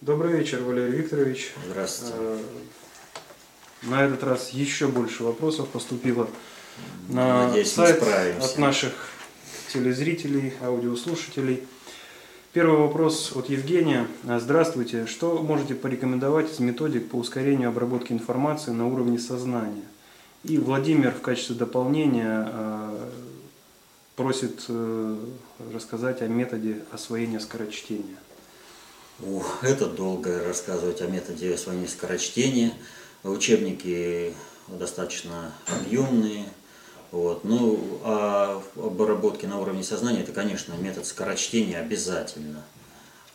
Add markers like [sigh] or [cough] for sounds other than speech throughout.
Добрый вечер, Валерий Викторович. Здравствуйте. Э, На этот раз еще больше вопросов поступило на Надеюсь, мы сайт от наших телезрителей, аудиослушателей. Первый вопрос от Евгения. А, Здравствуйте. Что можете порекомендовать из методик по ускорению обработки информации на уровне сознания? И Владимир в качестве дополнения э, просит э, рассказать о методе освоения скорочтения. Ух, это долго рассказывать о методе освоения скорочтения. Учебники достаточно объемные. Вот. Ну, а обработке на уровне сознания, это, конечно, метод скорочтения обязательно.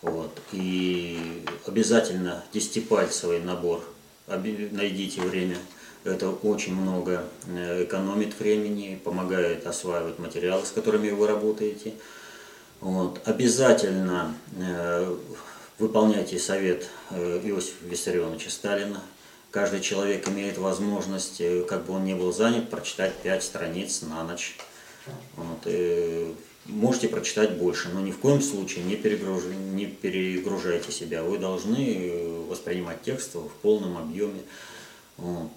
Вот. И обязательно десятипальцевый набор. Найдите время. Это очень много э, экономит времени, помогает осваивать материалы, с которыми вы работаете. Вот. Обязательно э, выполняйте совет э, Иосифа Виссарионовича Сталина. Каждый человек имеет возможность, э, как бы он ни был занят, прочитать 5 страниц на ночь. Вот, э, можете прочитать больше, но ни в коем случае не, перегруж- не перегружайте себя. Вы должны воспринимать текст в полном объеме. Вот.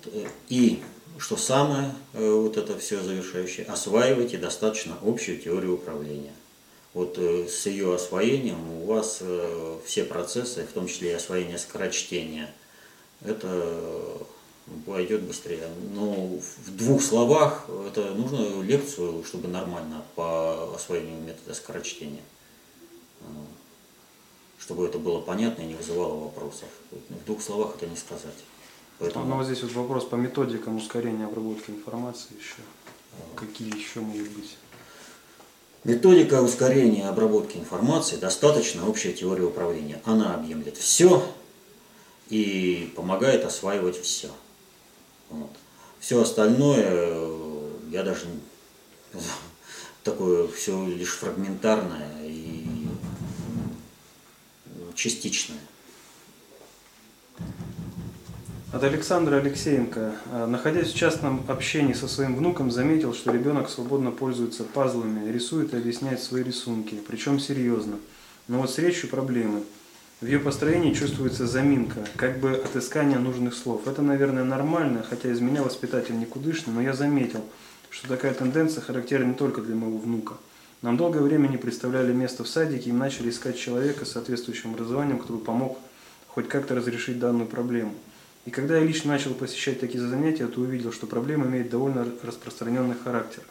И, что самое, вот это все завершающее, осваивайте достаточно общую теорию управления. Вот э, с ее освоением у вас э, все процессы, в том числе и освоение скорочтения, это э, пойдет быстрее. Но в двух словах это нужно лекцию, чтобы нормально по освоению метода скорочтения. Чтобы это было понятно и не вызывало вопросов. В двух словах это не сказать. Поэтому... Ну, вот здесь вот вопрос по методикам ускорения обработки информации еще. Какие еще могут быть? Методика ускорения обработки информации достаточно общая теория управления. Она объемлет все и помогает осваивать все. Вот. Все остальное э, я даже [laughs] такое все лишь фрагментарное и частичное. От Александра Алексеенко. А, Находясь в частном общении со своим внуком, заметил, что ребенок свободно пользуется пазлами, рисует и объясняет свои рисунки, причем серьезно. Но вот с речью проблемы. В ее построении чувствуется заминка, как бы отыскание нужных слов. Это, наверное, нормально, хотя из меня воспитатель никудышный, но я заметил, что такая тенденция характерна не только для моего внука. Нам долгое время не представляли место в садике и начали искать человека с соответствующим образованием, кто бы помог хоть как-то разрешить данную проблему. И когда я лично начал посещать такие занятия, то увидел, что проблема имеет довольно распространенный характер.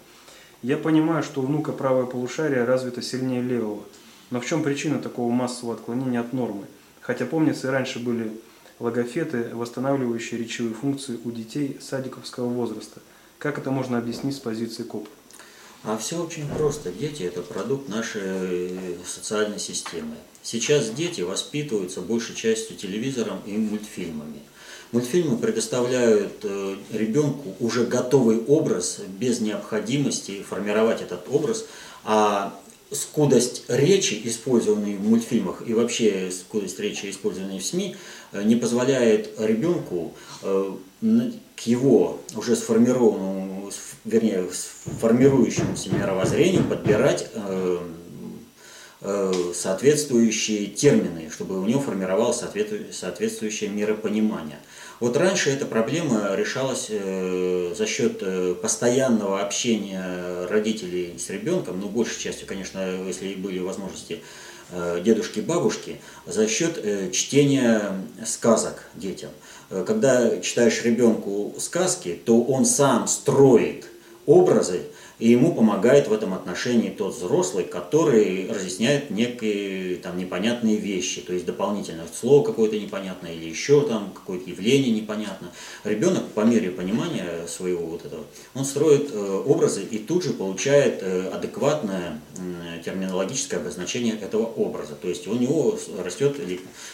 Я понимаю, что у внука правое полушарие развито сильнее левого. Но в чем причина такого массового отклонения от нормы? Хотя, помнится, и раньше были логофеты, восстанавливающие речевые функции у детей садиковского возраста. Как это можно объяснить с позиции КОП? А все очень просто. Дети – это продукт нашей э, социальной системы. Сейчас дети воспитываются большей частью телевизором и мультфильмами. Мультфильмы предоставляют э, ребенку уже готовый образ без необходимости формировать этот образ, а скудость речи, использованной в мультфильмах, и вообще скудость речи, использованной в СМИ, э, не позволяет ребенку э, к его уже сформированному, вернее, формирующемуся мировоззрению подбирать соответствующие термины, чтобы у него формировалось соответству- соответствующее миропонимание. Вот раньше эта проблема решалась э, за счет э, постоянного общения родителей с ребенком, ну, большей частью, конечно, если были возможности э, дедушки и бабушки, за счет э, чтения сказок детям. Э, Когда читаешь ребенку сказки, то он сам строит образы, и ему помогает в этом отношении тот взрослый, который разъясняет некие там непонятные вещи, то есть дополнительное слово какое-то непонятное или еще там какое-то явление непонятно. Ребенок по мере понимания своего вот этого, он строит э, образы и тут же получает э, адекватное м, терминологическое обозначение этого образа. То есть у него растет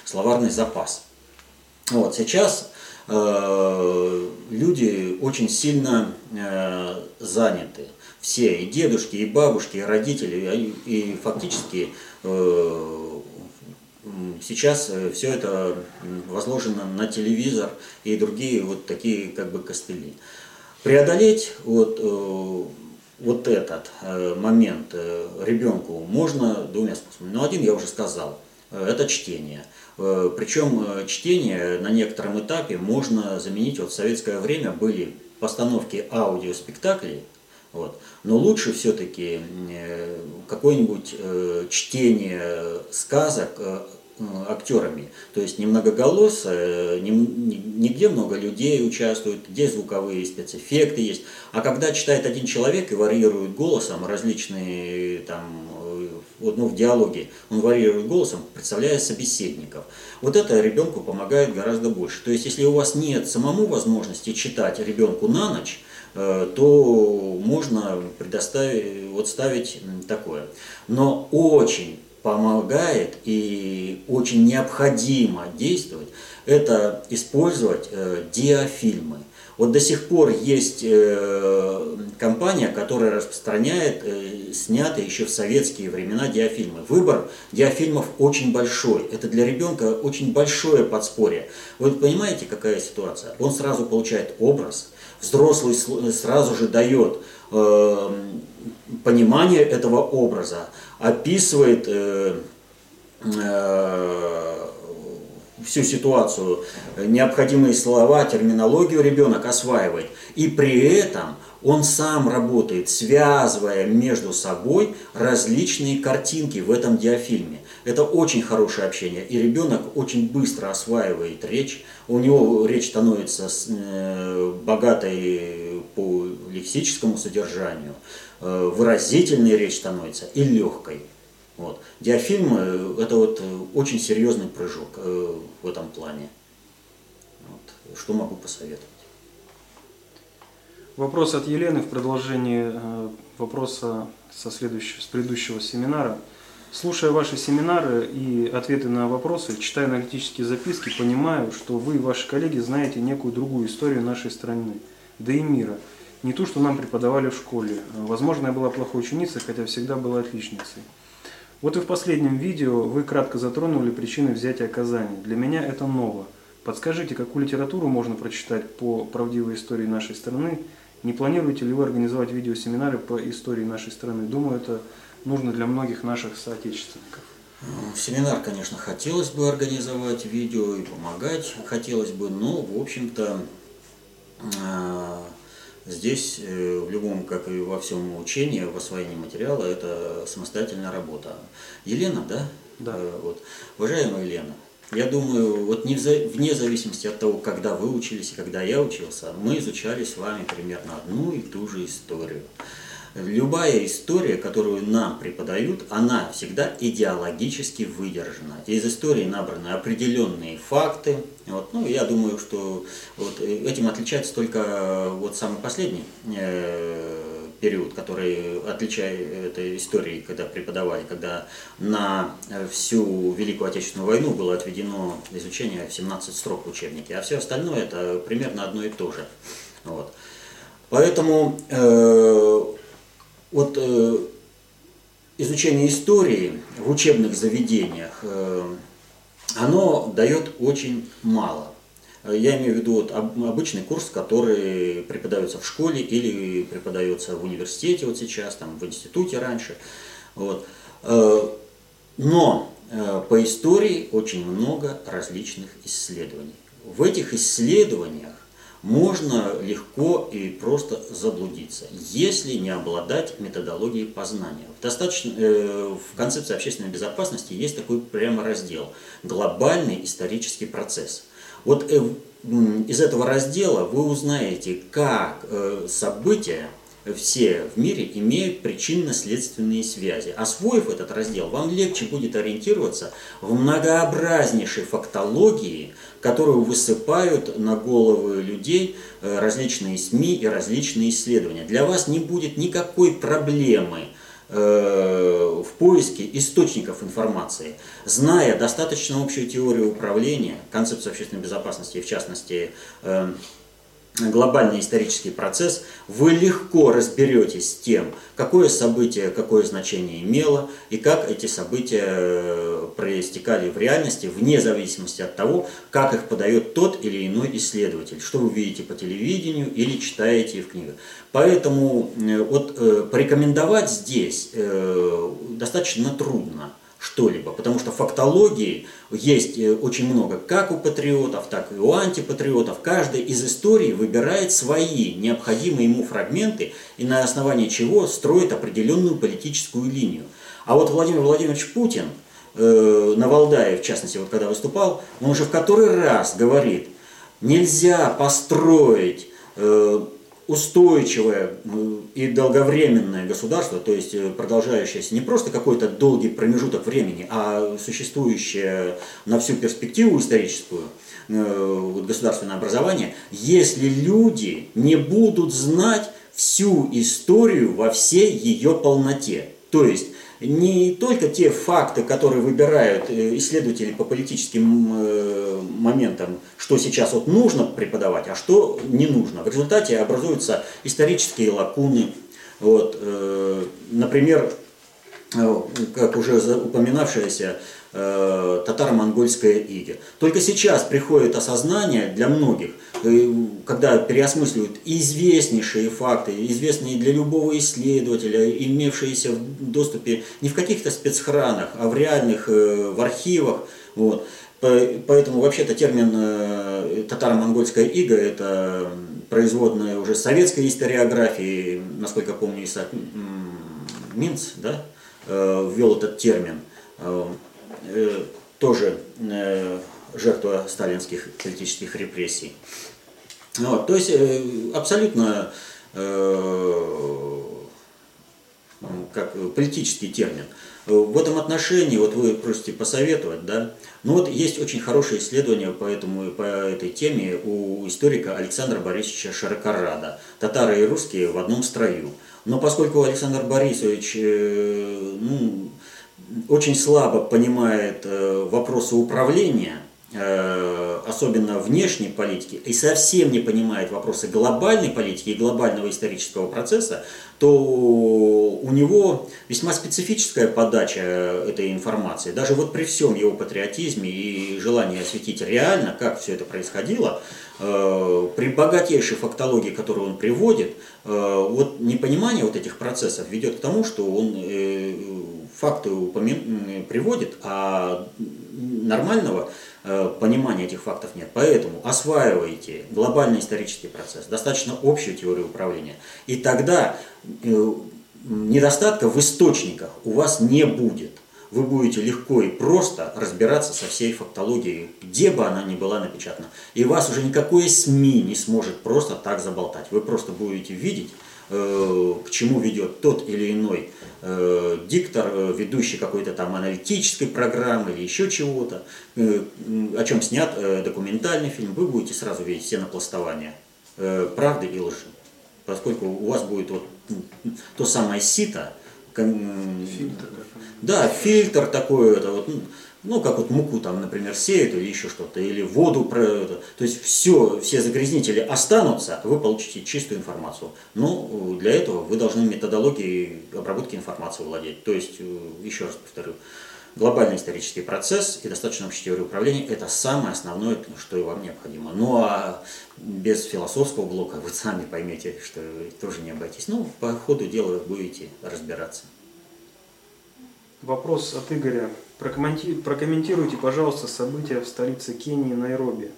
словарный запас. Вот, сейчас э, люди очень сильно э, заняты. Все, и дедушки, и бабушки, и родители, и фактически э, сейчас все это возложено на телевизор и другие вот такие как бы костыли. Преодолеть вот, э, вот этот э, момент э, ребенку можно двумя способами. Ну, один я уже сказал. это чтение. Причем чтение на некотором этапе можно заменить, вот в советское время были постановки аудиоспектаклей, вот. Но лучше все-таки какое-нибудь чтение сказок актерами. То есть не многоголосое, не, не, где много людей участвуют, где звуковые спецэффекты есть, а когда читает один человек и варьирует голосом различные там, ну, в диалоге, он варьирует голосом, представляя собеседников. Вот это ребенку помогает гораздо больше. То есть, если у вас нет самому возможности читать ребенку на ночь, э, то можно предоставить, вот ставить такое. Но очень помогает и очень необходимо действовать, это использовать э, диафильмы. Вот до сих пор есть э, компания, которая распространяет э, снятые еще в советские времена диафильмы. Выбор диафильмов очень большой. Это для ребенка очень большое подспорье. Вы понимаете, какая ситуация? Он сразу получает образ, взрослый сразу же дает э, понимание этого образа описывает э, э, всю ситуацию, необходимые слова, терминологию ребенок осваивает. И при этом он сам работает, связывая между собой различные картинки в этом диафильме. Это очень хорошее общение, и ребенок очень быстро осваивает речь, у него речь становится э, богатой по лексическому содержанию, Э, выразительной речь становится и легкой. Вот. Диафильм – это вот э, очень серьезный прыжок э, в этом плане. Вот. Что могу посоветовать? Вопрос от Елены в продолжении вопроса со следующего, с предыдущего семинара. Слушая ваши семинары и ответы на вопросы, читая аналитические записки, понимаю, что вы и ваши коллеги знаете некую другую историю нашей страны, да и мира – не ту, что нам преподавали в школе. Возможно, я была плохой ученицей, хотя всегда была отличницей. Вот и в последнем видео вы кратко затронули причины взятия Казани. Для меня это ново. Подскажите, какую литературу можно прочитать по правдивой истории нашей страны? Не планируете ли вы организовать видеосеминары по истории нашей страны? Думаю, это нужно для многих наших соотечественников. Семинар, конечно, хотелось бы организовать видео и помогать хотелось бы, но, в общем-то, а, Здесь э, в любом, как и во всем учении, в освоении материала, это самостоятельная работа. Елена, да? Да. Э, вот. Уважаемая Елена, я думаю, вот не вне зависимости от того, когда вы учились и когда я учился, мы изучали с вами примерно одну и ту же историю. Любая история, которую нам преподают, она всегда идеологически выдержана. Из истории набраны определенные факты. Вот, ну, я думаю, что вот этим отличается только вот самый последний э, период, который отличает этой истории, когда преподавали, когда на всю Великую Отечественную войну было отведено изучение в 17 строк в а все остальное это примерно одно и то же. Вот. Поэтому э, вот э, изучение истории в учебных заведениях, э, оно дает очень мало. Я имею в виду вот обычный курс, который преподается в школе или преподается в университете вот сейчас, там в институте раньше. Вот. Э, но э, по истории очень много различных исследований. В этих исследованиях можно легко и просто заблудиться, если не обладать методологией познания. Достаточно, э, в концепции общественной безопасности есть такой прямо раздел – глобальный исторический процесс. Вот э, из этого раздела вы узнаете, как э, события все в мире имеют причинно-следственные связи. Освоив этот раздел, вам легче будет ориентироваться в многообразнейшей фактологии, которую высыпают на головы людей э, различные СМИ и различные исследования. Для вас не будет никакой проблемы э, в поиске источников информации, зная достаточно общую теорию управления, концепцию общественной безопасности, в частности, э, глобальный исторический процесс, вы легко разберетесь с тем, какое событие, какое значение имело и как эти события э, проистекали в реальности, вне зависимости от того, как их подает тот или иной исследователь, что вы видите по телевидению или читаете в книгах. Поэтому э, вот э, порекомендовать здесь достаточно трудно что-либо, потому что фактологии есть э, очень много как у патриотов, так и у антипатриотов. Каждый из историй выбирает свои необходимые ему фрагменты и на основании чего строит определенную политическую линию. А вот Владимир Владимирович Путин э, на Валдае, в частности, вот когда выступал, он уже в который раз говорит, нельзя построить э, устойчивое и долговременное государство, то есть э, продолжающееся не просто какой-то долгий промежуток времени, а существующее на всю перспективу историческую э, государственное образование, если люди не будут знать всю историю во всей ее полноте. То есть не только те факты, которые выбирают э, исследователи по политическим э, моментам, что сейчас вот нужно преподавать, а что не нужно. В результате образуются исторические лакуны. Вот, э, например, как уже упоминавшаяся э, татаро-монгольская ига. Только сейчас приходит осознание для многих, э, когда переосмысливают известнейшие факты, известные для любого исследователя, имевшиеся в доступе не в каких-то спецхранах, а в реальных, э, в архивах. Вот. Поэтому вообще-то термин татаро-монгольская ига – это производная уже советской историографии, насколько помню, Исаак Минц, да, ввел этот термин, э, э, тоже жертва сталинских политических репрессий. Вот, то есть абсолютно как политический термин. В этом отношении, вот вы просите посоветовать, да, ну вот есть очень хорошее исследование по, этому, по этой теме у историка Александра Борисовича Широкорада «Татары и русские в одном строю». Но поскольку Александр Борисович э, ну, очень слабо понимает э, вопросы управления, э, особенно внешней политики, и совсем не понимает вопросы глобальной политики и глобального исторического процесса, то у него весьма специфическая подача этой информации. Даже вот при всем его патриотизме и желании осветить реально, как все это происходило, Э, при богатейшей фактологии, которую он приводит, вот непонимание вот этих процессов ведет к тому, что он э, факты приводит, а нормального понимания этих фактов нет. Поэтому осваивайте глобальный исторический процесс, достаточно общую теорию управления. И тогда недостатка в источниках у вас не будет вы будете легко и просто разбираться со всей фактологией, где бы она ни была напечатана. И вас уже никакое СМИ не сможет просто так заболтать. Вы просто будете видеть, э, к чему ведет тот или иной э, диктор, э, ведущий какой-то там аналитической программы или еще чего-то, о чем снят документальный фильм, вы будете сразу видеть все напластования правды и лжи. Поскольку у вас будет вот то самое сито, Фильтр Да, фильтр такой, это вот, ну, ну, как вот муку там, например, сеют или еще что-то, или воду, то есть все, все загрязнители останутся, вы получите чистую информацию. Но для этого вы должны методологией обработки информации владеть. То есть, э, еще раз повторю, глобальный исторический процесс и достаточно общей теории управления – это самое основное, что и вам необходимо. Ну а без философского блока вы сами поймете, что тоже не обойтись. Ну, по ходу дела будете разбираться. Вопрос от Игоря. Прокомментируйте, пожалуйста, события в столице Кении Найроби.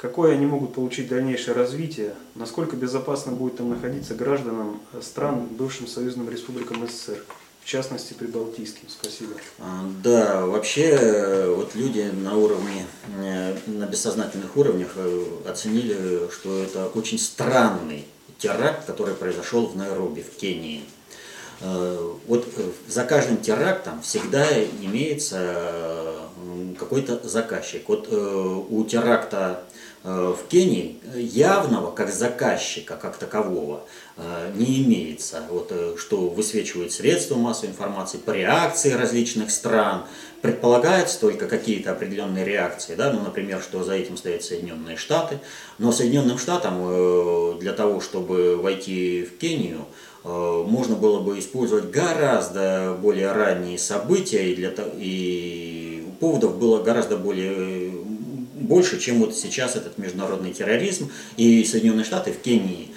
Какое они могут получить дальнейшее развитие? Насколько безопасно будет там находиться гражданам стран, бывшим союзным республикам СССР? в частности прибалтийским. Спасибо. А, да, вообще вот люди на уровне, э, на бессознательных уровнях э, оценили, что это очень странный теракт, который произошел в Найроби, в Кении. Э, вот за каждым терактом всегда имеется какой-то заказчик. Вот у теракта в Кении явного как заказчика, как такового, Э, не имеется, вот, э, что высвечивают средства массовой информации по реакции различных стран, предполагается только какие-то определенные реакции, да, ну, например, что за этим стоят Соединенные Штаты, но Соединенным Штатам э, для того, чтобы войти в Кению, можно было бы использовать гораздо более ранние события, и, для, и поводов было гораздо более больше, чем вот сейчас этот международный терроризм, и Соединенные Штаты в Кении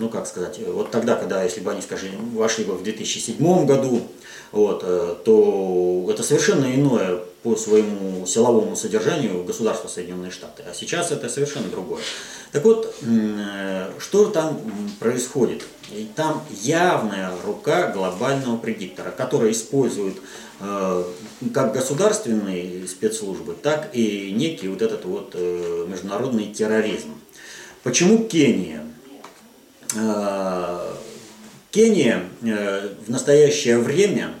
ну как сказать, вот тогда, когда, если бы они, скажем, вошли бы в 2007 году, вот, э, то это совершенно иное по своему силовому содержанию государства Соединенные Штаты. А сейчас это совершенно другое. Так вот, э, что там происходит? И там явная рука глобального предиктора, который использует э, как государственные спецслужбы, так и некий вот этот вот международный терроризм. Почему Кения? Кения в настоящее время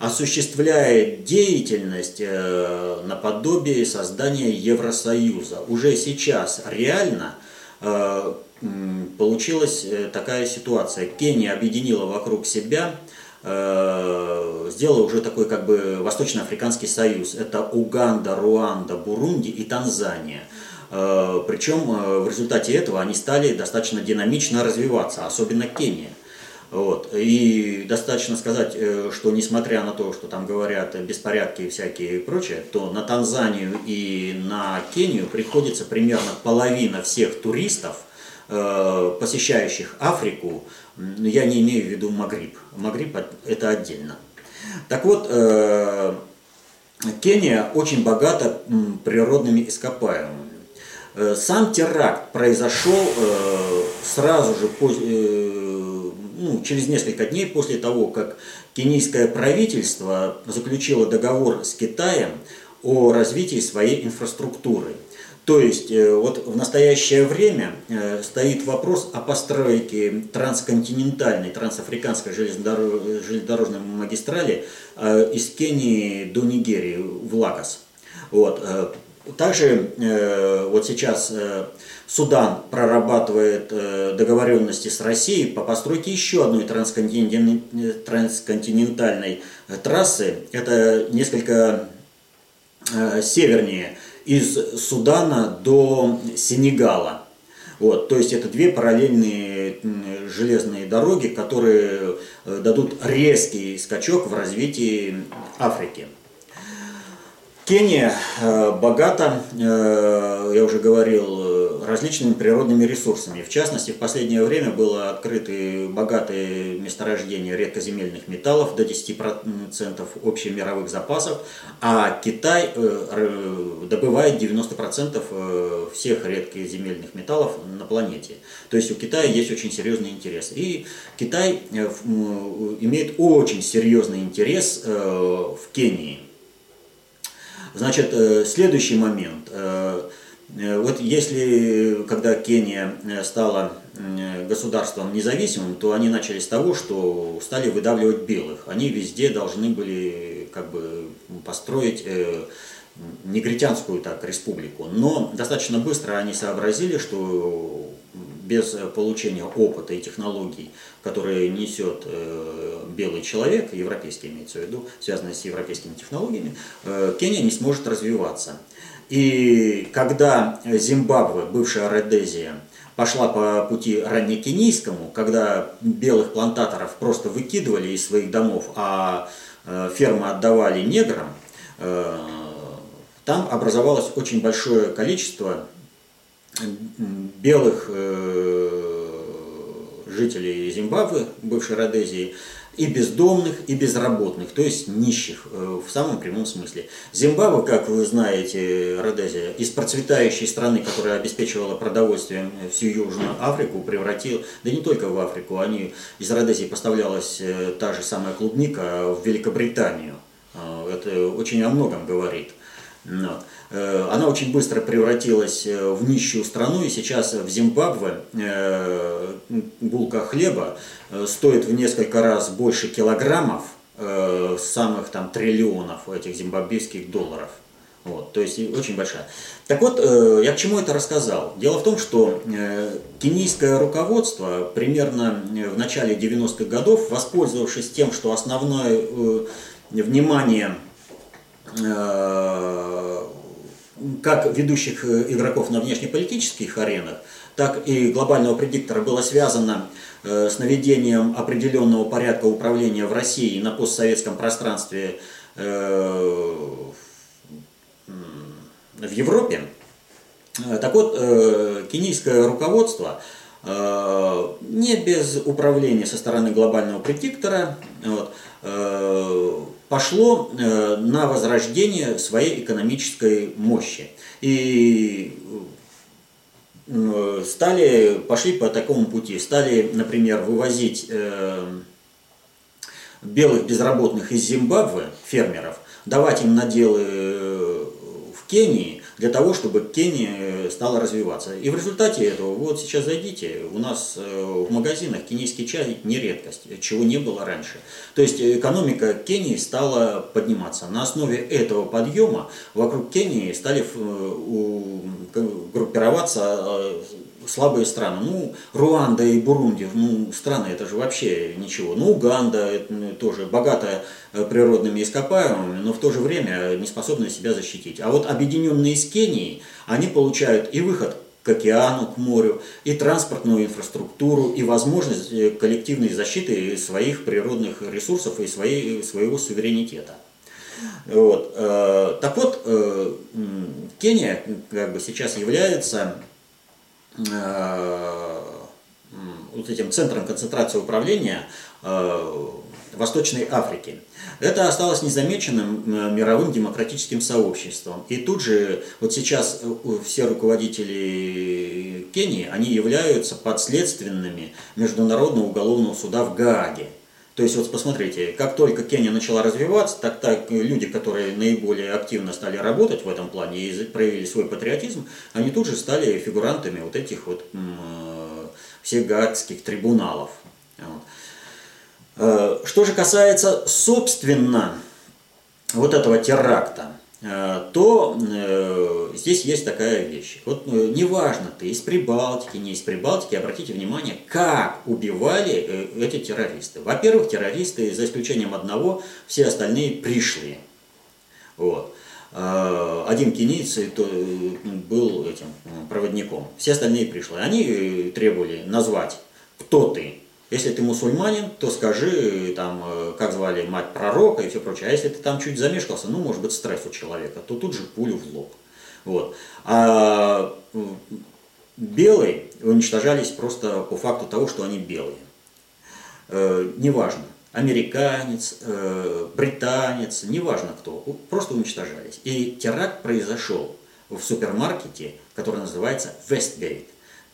осуществляет деятельность э, наподобие создания Евросоюза. Уже сейчас реально э, получилась э, такая ситуация. Кения объединила вокруг себя сделала уже такой как бы Восточноафриканский союз. Это Уганда, Руанда, Бурунди и Танзания. Причем в результате этого они стали достаточно динамично развиваться, особенно Кения. Вот. И достаточно сказать, э, что несмотря на то, что там говорят беспорядки и всякие и прочее, то на Танзанию и на Кению приходится примерно половина всех туристов, э, посещающих Африку, я не имею в виду Магриб. Магриб это отдельно. Так вот, э, Кения очень богата природными ископаемыми. Сам теракт произошел сразу же после ну, через несколько дней после того, как кенийское правительство заключило договор с Китаем о развитии своей инфраструктуры. То есть э, вот в настоящее время э, стоит вопрос о постройке трансконтинентальной, трансафриканской железнодорожной магистрали э, из Кении до Нигерии в Лагос. Вот. Также вот сейчас Судан прорабатывает э, договоренности с Россией по постройке еще одной трансконтинентальной э, трассы. Это несколько э, севернее, из Судана до Сенегала. Вот, то есть это две параллельные железные дороги, которые дадут резкий скачок в развитии Африки. Кения богата, я уже говорил, различными природными ресурсами. В частности, в последнее время было открыты богатые месторождения редкоземельных металлов до 10% общемировых запасов, а Китай э, добывает 90% э, всех редкоземельных металлов на планете. То есть у Китая есть очень серьезный интерес. И Китай э, имеет очень серьезный интерес в Кении. Значит, следующий момент – Э, вот если, когда Кения э, стала э, государством независимым, то они начали с того, что стали выдавливать белых. Они везде должны были как бы построить негритянскую так республику. Но достаточно быстро они сообразили, что без получения опыта и технологий, которые несет белый человек, европейский имеется в виду, связанный с европейскими технологиями, Кения не сможет развиваться. И когда Зимбабве, бывшая Родезия, пошла по пути раннекенийскому, когда белых плантаторов просто выкидывали из своих домов, а э, фермы отдавали неграм, э, там образовалось очень большое количество белых э, жителей Зимбабве, бывшей Родезии, и бездомных, и безработных, то есть нищих э, в самом прямом смысле. Зимбабве, как вы знаете, Родезия, из процветающей страны, которая обеспечивала продовольствием всю Южную Африку, превратил, да не только в Африку, они, из Родезии поставлялась э, та же самая клубника в Великобританию. Э, это очень о многом говорит. Но. Э, она очень быстро превратилась э, в нищую страну, и сейчас в Зимбабве э, булка хлеба стоит в несколько раз больше килограммов самых там триллионов этих зимбабвийских долларов. Вот, то есть очень большая. Так вот, я к чему это рассказал? Дело в том, что кенийское руководство примерно в начале 90-х годов, воспользовавшись тем, что основное внимание как ведущих э, игроков на внешнеполитических аренах, так и глобального предиктора было связано э, с наведением определенного порядка управления в России на постсоветском пространстве э, в Европе. Так вот, кенийское руководство не без управления со стороны глобального предиктора, пошло на возрождение своей экономической мощи. И стали, пошли по такому пути, стали, например, вывозить белых безработных из Зимбабве, фермеров, давать им наделы э, в Кении, для того, чтобы Кения стала развиваться. И в результате этого, вот сейчас зайдите, у нас э, в магазинах кенийский чай не редкость, чего не было раньше. То есть экономика Кении стала подниматься. На основе этого подъема вокруг Кении стали э, группироваться слабые страны. Ну, Руанда и Бурунди, ну, страны это же вообще ничего. Ну, Уганда ну, тоже богатая э, природными ископаемыми, но в то же время не способна себя защитить. А вот объединенные с Кенией, они получают и выход к океану, к морю, и транспортную инфраструктуру, и возможность э, коллективной защиты своих природных ресурсов и своей, своего суверенитета. Вот. Э, так вот, Кения как бы сейчас является вот этим центром концентрации управления э, Восточной Африки. Это осталось незамеченным э, мировым демократическим сообществом. И тут же, вот сейчас все руководители Кении, они являются подследственными Международного уголовного суда в Гааге. То есть вот посмотрите, как только Кения начала развиваться, так так люди, которые наиболее активно стали работать в этом плане и проявили свой патриотизм, они тут же стали фигурантами вот этих вот э, всех гаагских трибуналов. Э, что же касается собственно вот этого теракта, то э, здесь есть такая вещь. Вот э, неважно, ты из Прибалтики, не из Прибалтики, обратите внимание, как убивали эти террористы. Во-первых, террористы, за исключением одного, все остальные пришли. Вот. Один кенийц был этим проводником, все остальные пришли. Они требовали назвать, кто ты, если ты мусульманин, то скажи, там, э, как звали мать пророка и все прочее. А если ты там чуть замешкался, ну, может быть, стресс у человека, то тут же пулю в лоб. Вот. А белые уничтожались просто по факту того, что они белые. Э, неважно, американец, э, британец, неважно кто, просто уничтожались. И теракт произошел в супермаркете, который называется Westgate.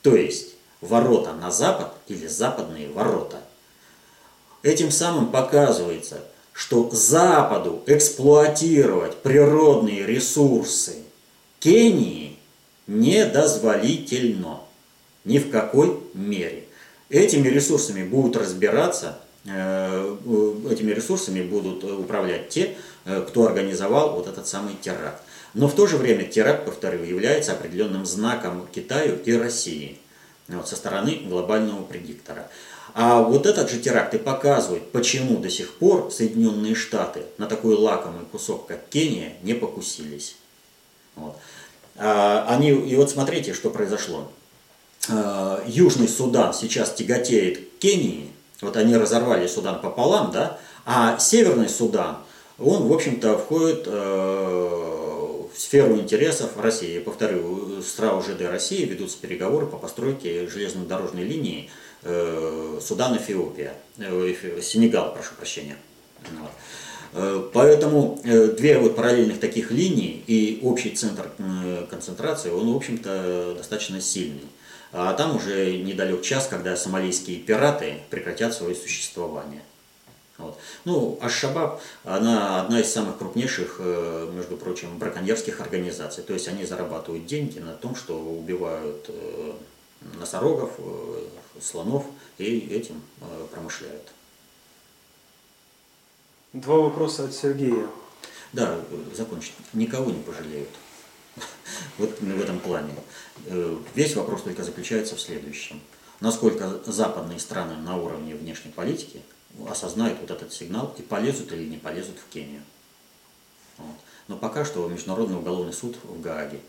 То есть ворота на запад или западные ворота. Этим самым показывается, что Западу эксплуатировать природные ресурсы Кении недозволительно. Ни в какой мере. Этими ресурсами будут разбираться, э, этими ресурсами будут управлять те, э, кто организовал вот этот самый теракт. Но в то же время теракт, повторю, является определенным знаком Китаю и России – вот, со стороны глобального предиктора. А вот этот же теракт и показывает, почему до сих пор Соединенные Штаты на такой лакомый кусок, как Кения, не покусились. Вот. А, они, и вот смотрите, что произошло. А, Южный Судан сейчас тяготеет к Кении, вот они разорвали Судан пополам, да, а Северный Судан, он, в общем-то, входит э, сферу интересов России. Повторю, с РАО ЖД России ведутся переговоры по постройке железнодорожной линии э, Судан-Эфиопия, э, Сенегал, прошу прощения. Э, поэтому две вот параллельных таких линии и общий центр концентрации, он, в общем-то, достаточно сильный. А там уже недалек час, когда сомалийские пираты прекратят свое существование. Вот. Ну, Аш-Шабаб, она одна из самых крупнейших, э, между прочим, браконьерских организаций. То есть они зарабатывают деньги на том, что убивают э, носорогов, э, слонов и этим промышляют. Два вопроса от Сергея. Да, закончить. Никого не пожалеют. Вот в этом плане. Весь вопрос только заключается в следующем. Насколько западные страны на уровне внешней политики – осознают вот этот сигнал и полезут или не полезут в Кению. Вот. Но пока что Международный уголовный суд в Гааге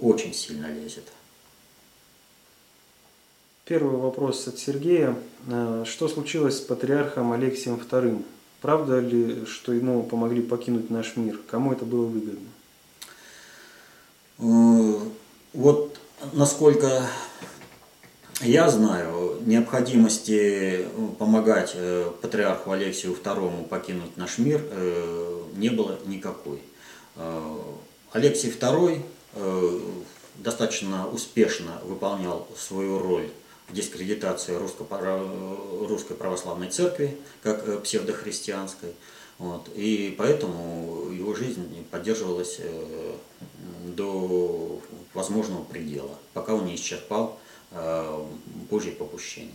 очень сильно лезет. Первый вопрос от Сергея. Э, что случилось с патриархом Алексием II? Правда ли, что ему помогли покинуть наш мир? Кому это было выгодно? Э, вот насколько Я знаю, необходимости помогать патриарху Алексию II покинуть наш мир не было никакой. Алексий II достаточно успешно выполнял свою роль в дискредитации русской православной церкви, как псевдохристианской. Вот. И поэтому его жизнь поддерживалась э, до возможного предела, пока он не исчерпал э, Божье попущение.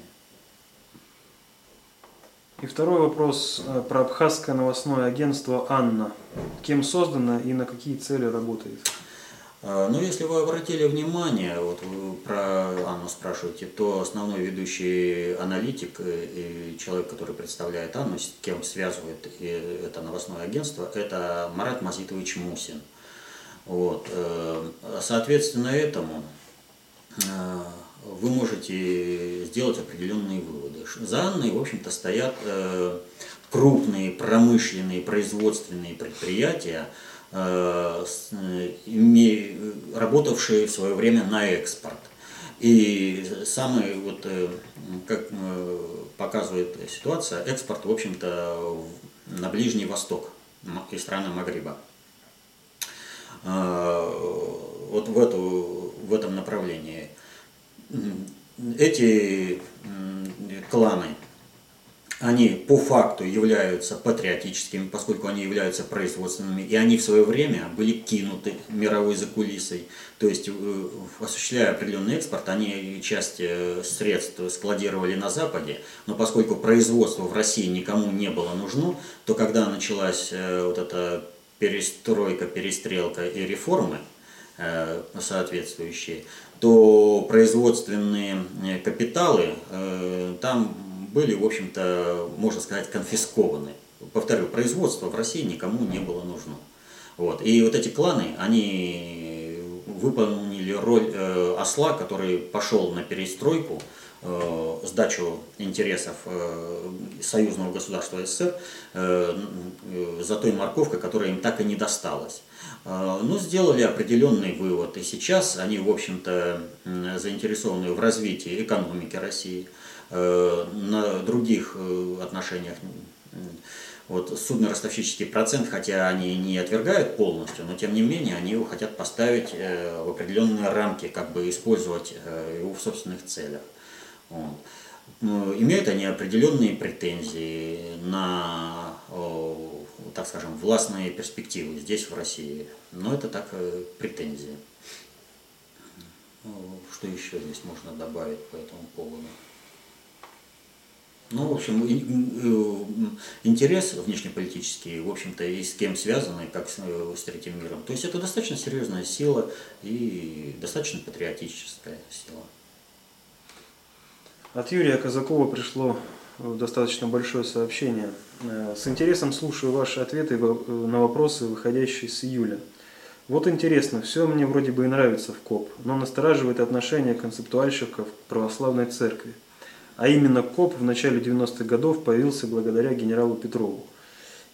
И второй вопрос э, про абхазское новостное агентство «Анна». Кем создано и на какие цели работает? А, ну, если вы обратили внимание, вот вы про Анну спрашиваете, то основной ведущий аналитик и человек, который представляет Анну, с кем связывает это новостное агентство, это Марат Мазитович Мусин. Вот. Э, соответственно этому э, вы можете сделать определенные выводы. За Анной, в общем-то, стоят э, крупные промышленные производственные предприятия, Э, работавшие в свое время на экспорт. И самый, вот, э, как э, показывает ситуация, экспорт, в общем-то, на Ближний Восток и страны Магриба. Вот в, эту, в этом направлении. Эти кланы они по факту являются патриотическими, поскольку они являются производственными, и они в свое время были кинуты мировой закулисой. То есть, э, осуществляя определенный экспорт, они часть э, средств складировали на Западе, но поскольку производство в России никому не было нужно, то когда началась э, вот эта перестройка, перестрелка и реформы соответствующие, то производственные капиталы там были, в общем-то, можно сказать, конфискованы. Повторю, производство в России никому не было нужно. Вот. И вот эти кланы, они выполнили роль э, осла, который пошел на перестройку, э, сдачу интересов э, союзного государства СССР э, э, за той морковкой, которая им так и не досталась. Э, ну, сделали определенный вывод, и сейчас они, в общем-то, заинтересованы в развитии экономики России – Э, на других э, отношениях вот судно-ростовщический процент, хотя они не отвергают полностью, но тем не менее они его хотят поставить э, в определенные рамки, как бы использовать его в собственных целях. Вот. Имеют они определенные претензии на, так скажем, властные перспективы здесь, в России. Но это так претензии. Что еще здесь можно добавить по этому поводу? Ну, в общем, э, интерес внешнеполитический, в общем-то, и с кем связаны, как с, э, с третьим миром. То есть это достаточно серьезная сила и достаточно патриотическая сила. От Юрия Казакова пришло э, достаточно большое сообщение. С интересом слушаю ваши ответы на вопросы, выходящие с июля. Вот интересно, все мне вроде бы и нравится в КОП, но настораживает отношение концептуальщиков к православной церкви а именно КОП в начале 90-х годов появился благодаря генералу Петрову.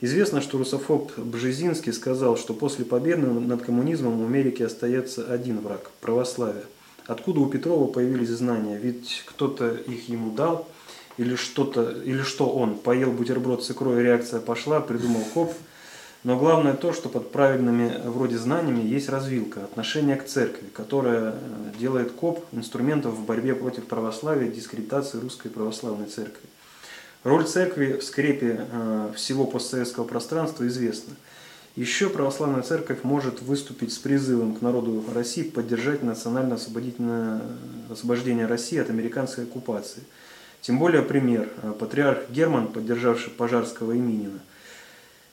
Известно, что русофоб Бжезинский сказал, что после победы над коммунизмом в Америке остается один враг – православие. Откуда у Петрова появились знания? Ведь кто-то их ему дал, или, что-то, или что он поел бутерброд с икрой, реакция пошла, придумал КОП – но главное то, что под правильными вроде знаниями есть развилка, отношение к церкви, которая э, делает КОП инструментом в борьбе против православия, дискредитации русской православной церкви. Роль церкви в скрепе э, всего постсоветского пространства известна. Еще православная церковь может выступить с призывом к народу России поддержать национально-освободительное э, освобождение России от американской оккупации. Тем более пример. Патриарх Герман, поддержавший Пожарского и Минина,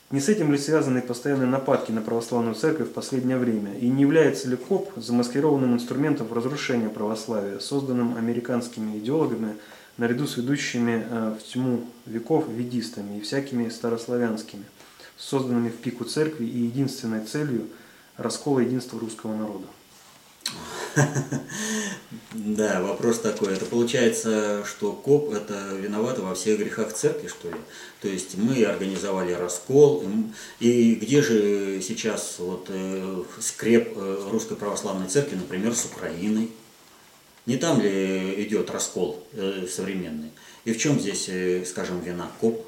не с этим ли связаны постоянные нападки на православную церковь в последнее время? И не является ли КОП замаскированным инструментом разрушения православия, созданным американскими идеологами наряду с ведущими э, в тьму веков ведистами и всякими старославянскими, созданными в пику церкви и единственной целью раскола единства русского народа? Да, вопрос такой. Это получается, что КОП это виноват во всех грехах церкви, что ли? То есть мы организовали раскол. И где же сейчас вот э, скреп э, Русской Православной Церкви, например, с Украиной? Не там ли идет раскол э, современный? И в чем здесь, скажем, вина коп?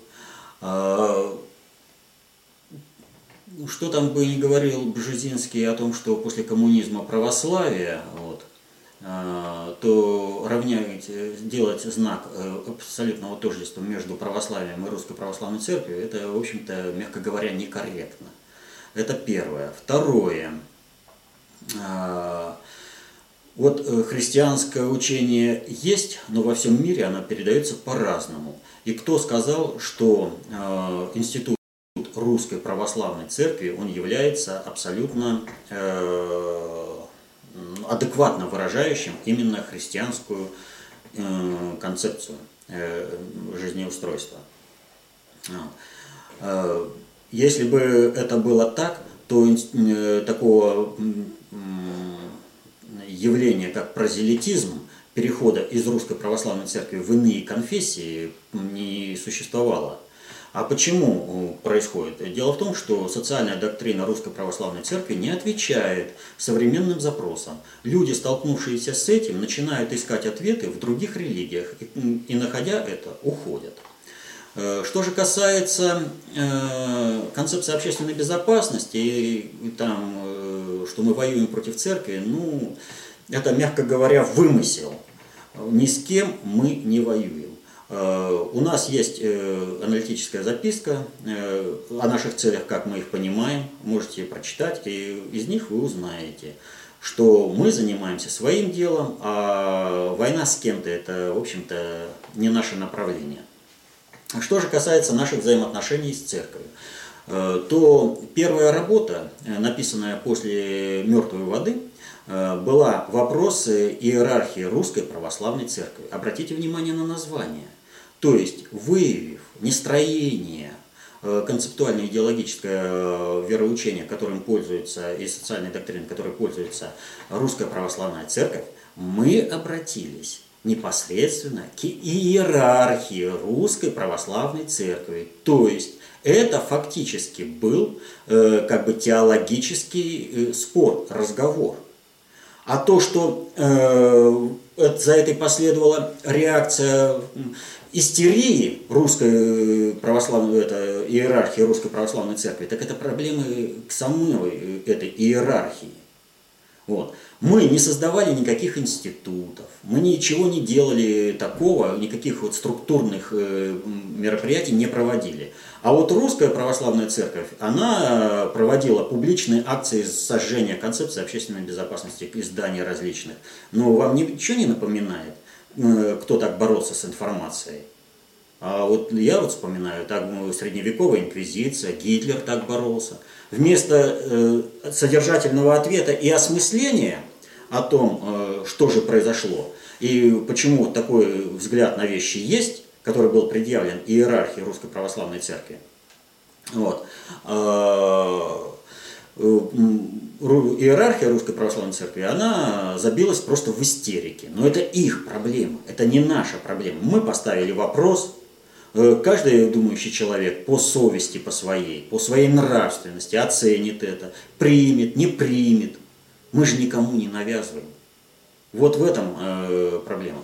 А, что там бы не говорил Бжезинский о том, что после коммунизма православие, вот, а, то равнять, делать знак э, абсолютного тождества между православием и русской православной церковью, это, в общем-то, мягко говоря, некорректно. Это первое. Второе. А, вот э, христианское учение есть, но во всем мире оно передается по-разному. И кто сказал, что э, русской православной церкви, он является абсолютно адекватно выражающим именно христианскую э, концепцию э, жизнеустройства. Э, если бы это было так, то такого явления, как прозелитизм, перехода из русской православной церкви в иные конфессии не существовало. А почему э, происходит? Дело в том, что социальная доктрина Русской Православной Церкви не отвечает современным запросам. Люди, столкнувшиеся с этим, начинают искать ответы в других религиях и, и находя это, уходят. Э, что же касается э, концепции общественной безопасности и, там, что мы воюем против церкви, ну, это, мягко говоря, вымысел. Ни с кем мы не воюем. Э, у нас есть э, аналитическая записка э, о наших целях, как мы их понимаем. Можете прочитать, и из них вы узнаете, что мы занимаемся своим делом, а война с кем-то – это, в общем-то, не наше направление. Что же касается наших взаимоотношений с церковью, то первая работа, написанная после «Мертвой воды», была «Вопросы иерархии Русской Православной Церкви». Обратите внимание на название – то есть, выявив нестроение, э, концептуальное идеологическое э, вероучение, которым пользуется, и социальной доктрины, которой пользуется русская православная церковь, мы обратились непосредственно к иерархии русской православной церкви. То есть это фактически был э, как бы теологический э, спор, разговор. А то, что э, за этой последовала реакция истерии русской православной, это, иерархии русской православной церкви, так это проблемы к самой этой иерархии. Вот. Мы не создавали никаких институтов, мы ничего не делали такого, никаких вот структурных э, мероприятий не проводили. А вот русская православная церковь, она проводила публичные акции сожжения концепции общественной безопасности изданий различных. Но вам ничего не напоминает? Э, кто так боролся с информацией. А вот я вот вспоминаю, так ну, средневековая инквизиция, Гитлер так боролся. Вместо э, содержательного ответа и осмысления о том, э, что же произошло, и почему такой взгляд на вещи есть, который был предъявлен иерархии Русской Православной Церкви, вот, Э, иерархия Русской Православной Церкви, она забилась просто в истерике. Но это их проблема, это не наша проблема. Мы поставили вопрос, э, каждый думающий человек по совести, по своей, по своей нравственности оценит это, примет, не примет. Мы же никому не навязываем. Вот в этом э, проблема.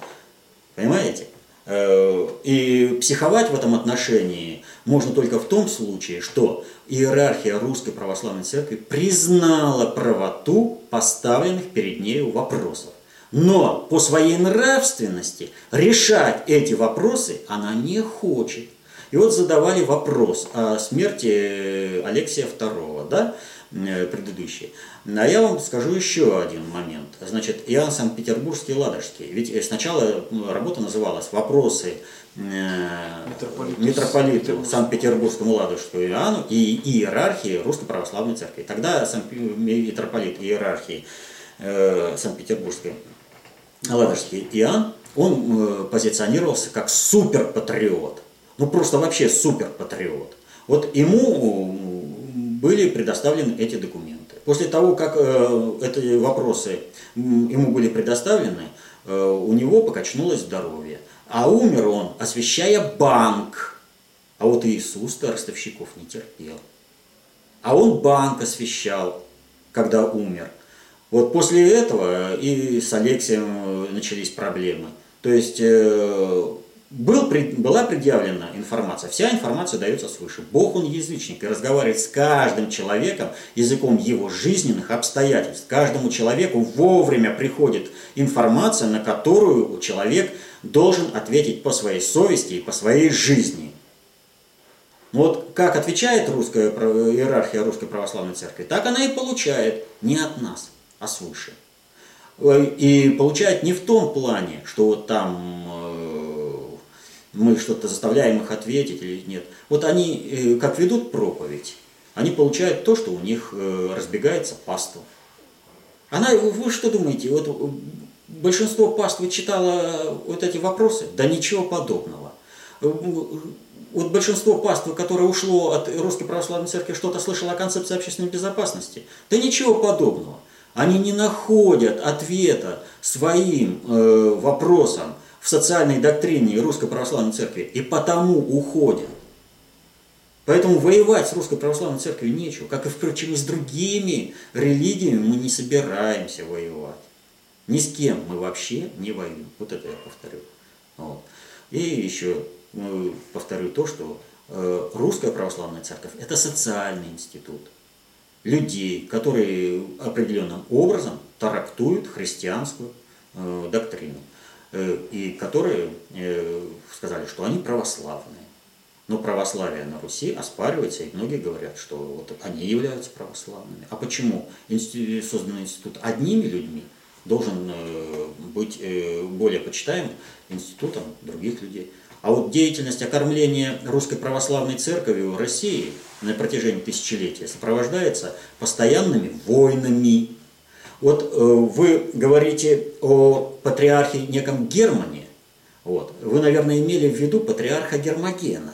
Понимаете? Э, и психовать в этом отношении можно только в том случае, что иерархия Русской Православной Церкви признала правоту поставленных перед нею вопросов. Но по своей нравственности решать эти вопросы она не хочет. И вот задавали вопрос о смерти Алексия II, да, э, предыдущий. А я вам скажу еще один момент. Значит, Иоанн Санкт-Петербургский и Ладожский. Ведь сначала ну, работа называлась «Вопросы э, митрополиту, митрополиту Санкт-Петербургскому Ладожскому Иоанну и иерархии Русской Православной Церкви». Тогда митрополит иерархии э, Санкт-Петербургской Ладожский Иоанн, он э, позиционировался как суперпатриот. Ну просто вообще суперпатриот. Вот ему были предоставлены эти документы. После того, как э, эти вопросы ему были предоставлены, э, у него покачнулось здоровье. А умер он, освещая банк. А вот Иисус-то ростовщиков не терпел. А он банк освещал, когда умер. Вот после этого и с Алексием начались проблемы. То есть был, была предъявлена информация, вся информация дается свыше. Бог, он язычник и разговаривает с каждым человеком языком его жизненных обстоятельств. Каждому человеку вовремя приходит информация, на которую человек должен ответить по своей совести и по своей жизни. Вот как отвечает русская иерархия Русской Православной Церкви, так она и получает не от нас, а свыше. И получает не в том плане, что вот там мы что-то заставляем их ответить или нет. Вот они, э, как ведут проповедь, они получают то, что у них э, разбегается паства. Она, вы что думаете, вот э, большинство паствы читало вот эти вопросы? Да ничего подобного. Вот большинство паствы, которое ушло от Русской Православной Церкви, что-то слышало о концепции общественной безопасности? Да ничего подобного. Они не находят ответа своим э, вопросам, в социальной доктрине Русской Православной Церкви и потому уходят. Поэтому воевать с Русской Православной Церковью нечего. Как и, впрочем, и с другими религиями мы не собираемся воевать. Ни с кем мы вообще не воюем. Вот это я повторю. Вот. И еще ну, повторю то, что э, Русская Православная Церковь – это социальный институт людей, которые определенным образом трактуют христианскую э, доктрину. Э, и которые э, сказали, что они православные. Но православие на Руси оспаривается, и многие говорят, что вот они являются православными. А почему созданный институт одними людьми должен э, быть более почитаем институтом других людей? А вот деятельность окормления Русской Православной Церкви в России на протяжении тысячелетия сопровождается постоянными войнами, вот э, вы говорите о патриархе неком Германе. Вот. Вы, наверное, имели в виду патриарха Гермогена.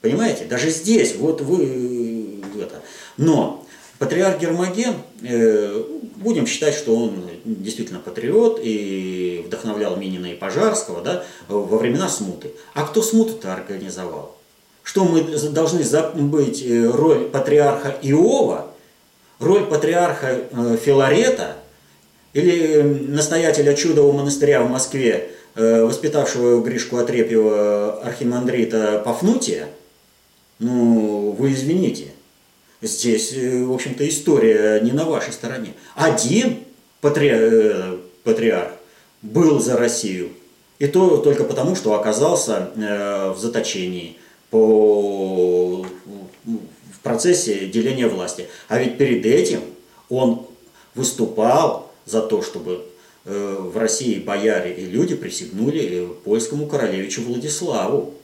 Понимаете? Даже здесь, вот вы это. Но патриарх Гермоген, э, будем считать, что он действительно патриот и вдохновлял Минина и Пожарского да, во времена смуты. А кто смуту-то организовал? Что мы должны забыть э, роль патриарха Иова – роль патриарха э, Филарета или настоятеля чудового монастыря в Москве, э, воспитавшего Гришку Отрепьева архимандрита Пафнутия, ну, вы извините, здесь, э, в общем-то, история не на вашей стороне. Один патри... патриарх был за Россию, и то только потому, что оказался в заточении по в процессе деления власти. А ведь перед этим он выступал за то, чтобы э, в России бояре и люди присягнули польскому королевичу Владиславу.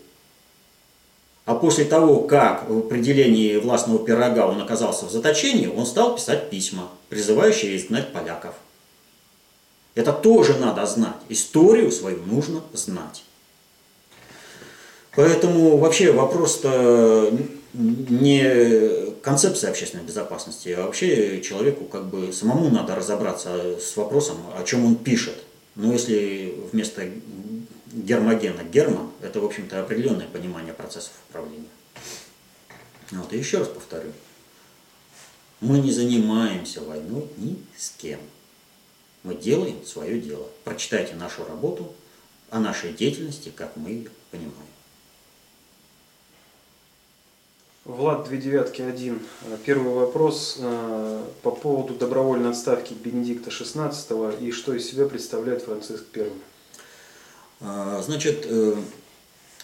А после того, как в определении властного пирога он оказался в заточении, он стал писать письма, призывающие изгнать поляков. Это тоже надо знать. Историю свою нужно знать. Поэтому вообще вопрос-то не концепция общественной безопасности, а вообще человеку как бы самому надо разобраться с вопросом, о чем он пишет. Но если вместо гермогена герман, это, в общем-то, определенное понимание процессов управления. Вот, и еще раз повторю. Мы не занимаемся войной ни с кем. Мы делаем свое дело. Прочитайте нашу работу о нашей деятельности, как мы ее понимаем. Влад, две девятки, один. Первый вопрос э, по поводу добровольной отставки Бенедикта XVI и что из себя представляет Франциск I. А, значит, э,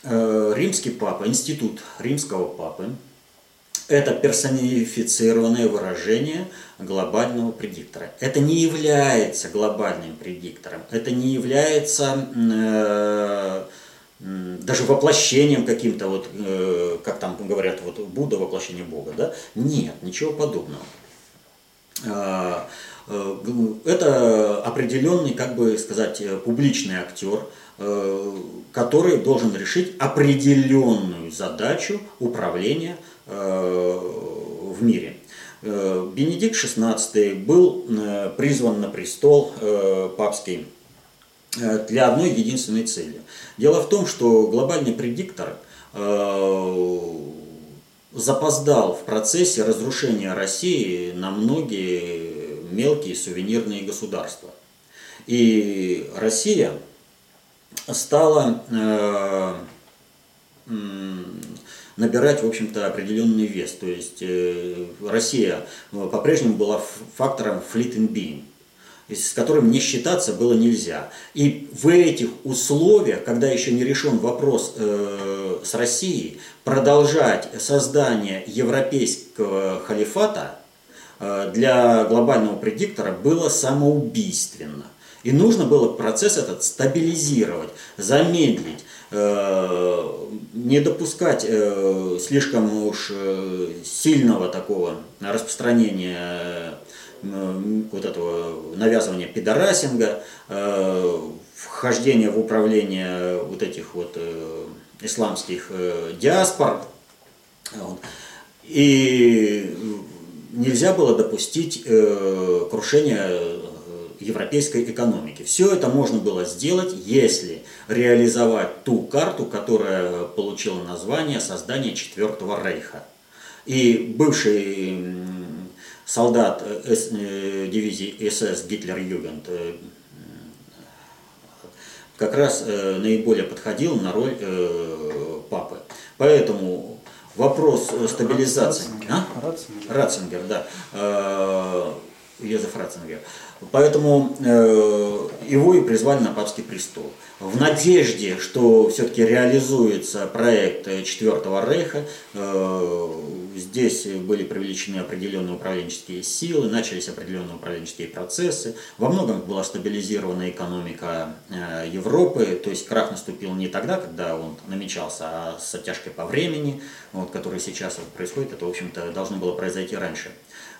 э, римский папа, институт римского папы, это персонифицированное выражение глобального предиктора. Это не является глобальным предиктором, это не является даже воплощением каким-то, вот, э, как там говорят, вот Будда воплощение Бога, да? Нет, ничего подобного. А, э, это определенный, как бы сказать, публичный актер, э, который должен решить определенную задачу управления в мире. Бенедикт XVI был призван на престол папский Э, для одной единственной цели. Дело в том, что глобальный предиктор э, запоздал в процессе разрушения России на многие мелкие сувенирные государства. И Россия стала э, набирать, в общем-то, определенный вес. То есть э, Россия э, по-прежнему была фактором fleet and being с которым не считаться было нельзя. И в этих условиях, когда еще не решен вопрос э, с Россией, продолжать создание европейского халифата э, для глобального предиктора было самоубийственно. И нужно было процесс этот стабилизировать, замедлить, э, не допускать э, слишком уж э, сильного такого распространения вот этого навязывания пидорасинга, вхождения в управление вот этих вот исламских диаспор. И нельзя было допустить крушения европейской экономики. Все это можно было сделать, если реализовать ту карту, которая получила название создания Четвертого Рейха. И бывший солдат э, э, дивизии СС Гитлер-Югент э, как раз наиболее подходил на роль папы. Поэтому вопрос стабилизации... Ратцингер, а? Ратцингер. Ратцингер да. Йозеф Ратцингер. Поэтому э, его и призвали на папский престол. В надежде, что все-таки реализуется проект Четвертого Рейха, э, здесь были привлечены определенные управленческие силы, начались определенные управленческие процессы. Во многом была стабилизирована экономика э, Европы, то есть крах наступил не тогда, когда он намечался, а с оттяжкой по времени, вот, который сейчас происходит, это, в общем-то, должно было произойти раньше.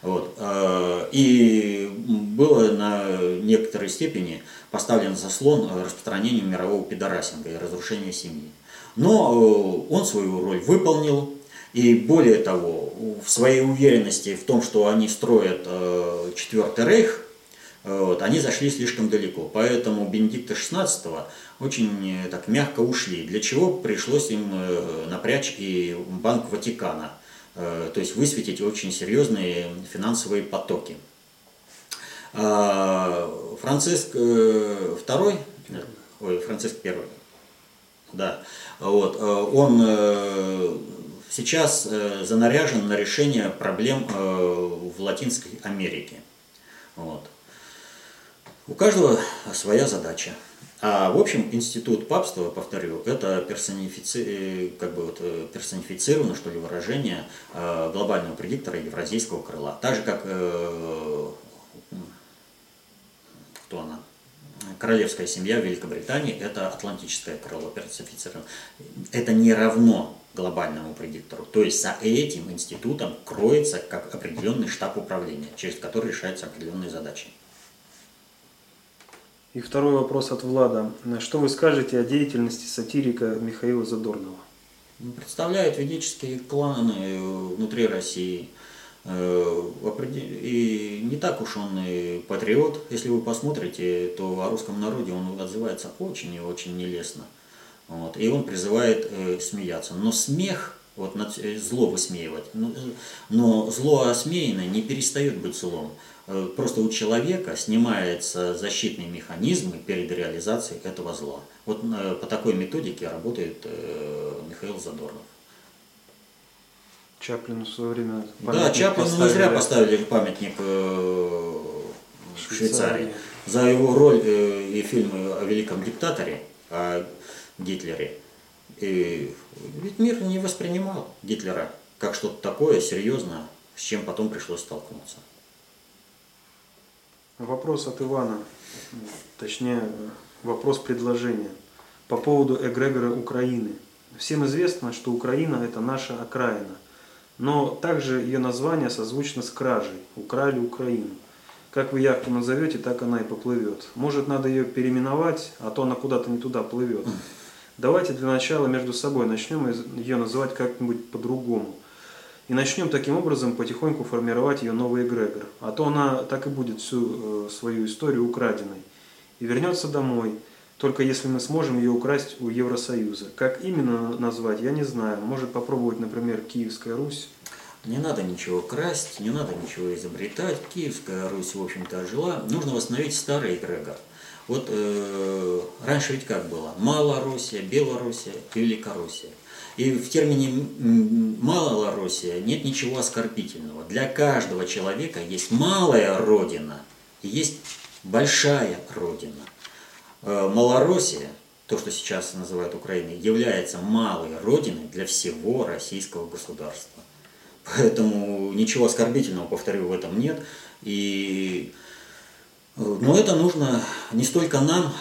Вот. Э, и было на некоторой степени поставлен заслон распространению мирового пидорасинга и разрушения семьи. Но э, он свою роль выполнил, и более того, в своей уверенности в том, что они строят э, Четвертый Рейх, вот, они зашли слишком далеко. Поэтому Бенедикта XVI очень так мягко ушли, для чего пришлось им напрячь и Банк Ватикана – то есть высветить очень серьезные финансовые потоки. А, Франциск II, э, ой, Франциск I, да, вот, э, он сейчас занаряжен на решение проблем в Латинской Америке. Вот. У каждого своя задача. А в общем, институт папства, повторю, это персонифици... Э, как бы вот э, персонифицировано, что ли, выражение э, глобального предиктора евразийского крыла. Так же, как кто она? Королевская семья Великобритании – это атлантическое крыло персонифицировано. Это не равно глобальному предиктору. То есть за этим институтом кроется как определенный штаб управления, через который решаются определенные задачи. И второй вопрос от Влада. Что вы скажете о деятельности сатирика Михаила Задорнова? Представляет ведические кланы э, внутри России. Э, и не так уж он и патриот. Если вы посмотрите, то о русском народе он отзывается очень и очень нелестно. Вот. И он призывает э, смеяться. Но смех, вот зло высмеивать, но, но зло осмеянное не перестает быть злом. Э, просто у человека снимаются защитные механизмы перед реализацией этого зла. Вот э, по такой методике работает э, Михаил Задорнов. Чаплину в свое время Да, Чаплину поставили. не зря поставили памятник в Швейцарии. За его роль и фильмы о великом диктаторе, о Гитлере. И ведь мир не воспринимал Гитлера как что-то такое серьезное, с чем потом пришлось столкнуться. Вопрос от Ивана, точнее вопрос предложения по поводу эгрегора Украины. Всем известно, что Украина это наша окраина, но также ее название созвучно с кражей «Украли Украину». Как вы яхту назовете, так она и поплывет. Может, надо ее переименовать, а то она куда-то не туда плывет. Давайте для начала между собой начнем ее называть как-нибудь по-другому. И начнем таким образом потихоньку формировать ее новый эгрегор. А то она так и будет всю э, свою историю украденной. И вернется домой, только если мы сможем ее украсть у Евросоюза. Как именно назвать, я не знаю. Может попробовать, например, Киевская Русь? Не надо ничего красть, не надо ничего изобретать. Киевская Русь, в общем-то, жила. Нужно восстановить старый эгрегор. Вот э, раньше ведь как было? Малороссия, Белоруссия Великороссия. И в термине Малороссия нет ничего оскорбительного. Для каждого человека есть малая родина и есть большая родина. Э, Малороссия, то, что сейчас называют Украиной, является малой родиной для всего российского государства. Поэтому ничего оскорбительного, повторю, в этом нет. И но это нужно не столько нам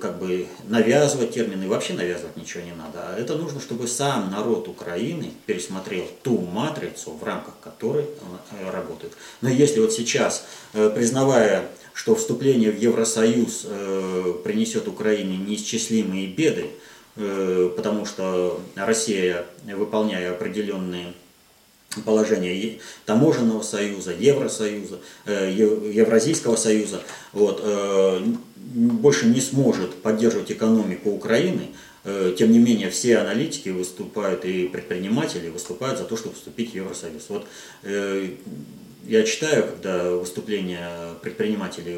как бы навязывать термины, вообще навязывать ничего не надо, а это нужно, чтобы сам народ Украины пересмотрел ту матрицу, в рамках которой он работает. Но если вот сейчас, э, признавая, что вступление в Евросоюз э, принесет Украине неисчислимые беды, э, потому что Россия, выполняя определенные положение таможенного союза, Евросоюза, э, Евразийского союза, вот, э, больше не сможет поддерживать экономику Украины, э, тем не менее все аналитики выступают и предприниматели выступают за то, чтобы вступить в Евросоюз. Вот я читаю, когда выступления предпринимателей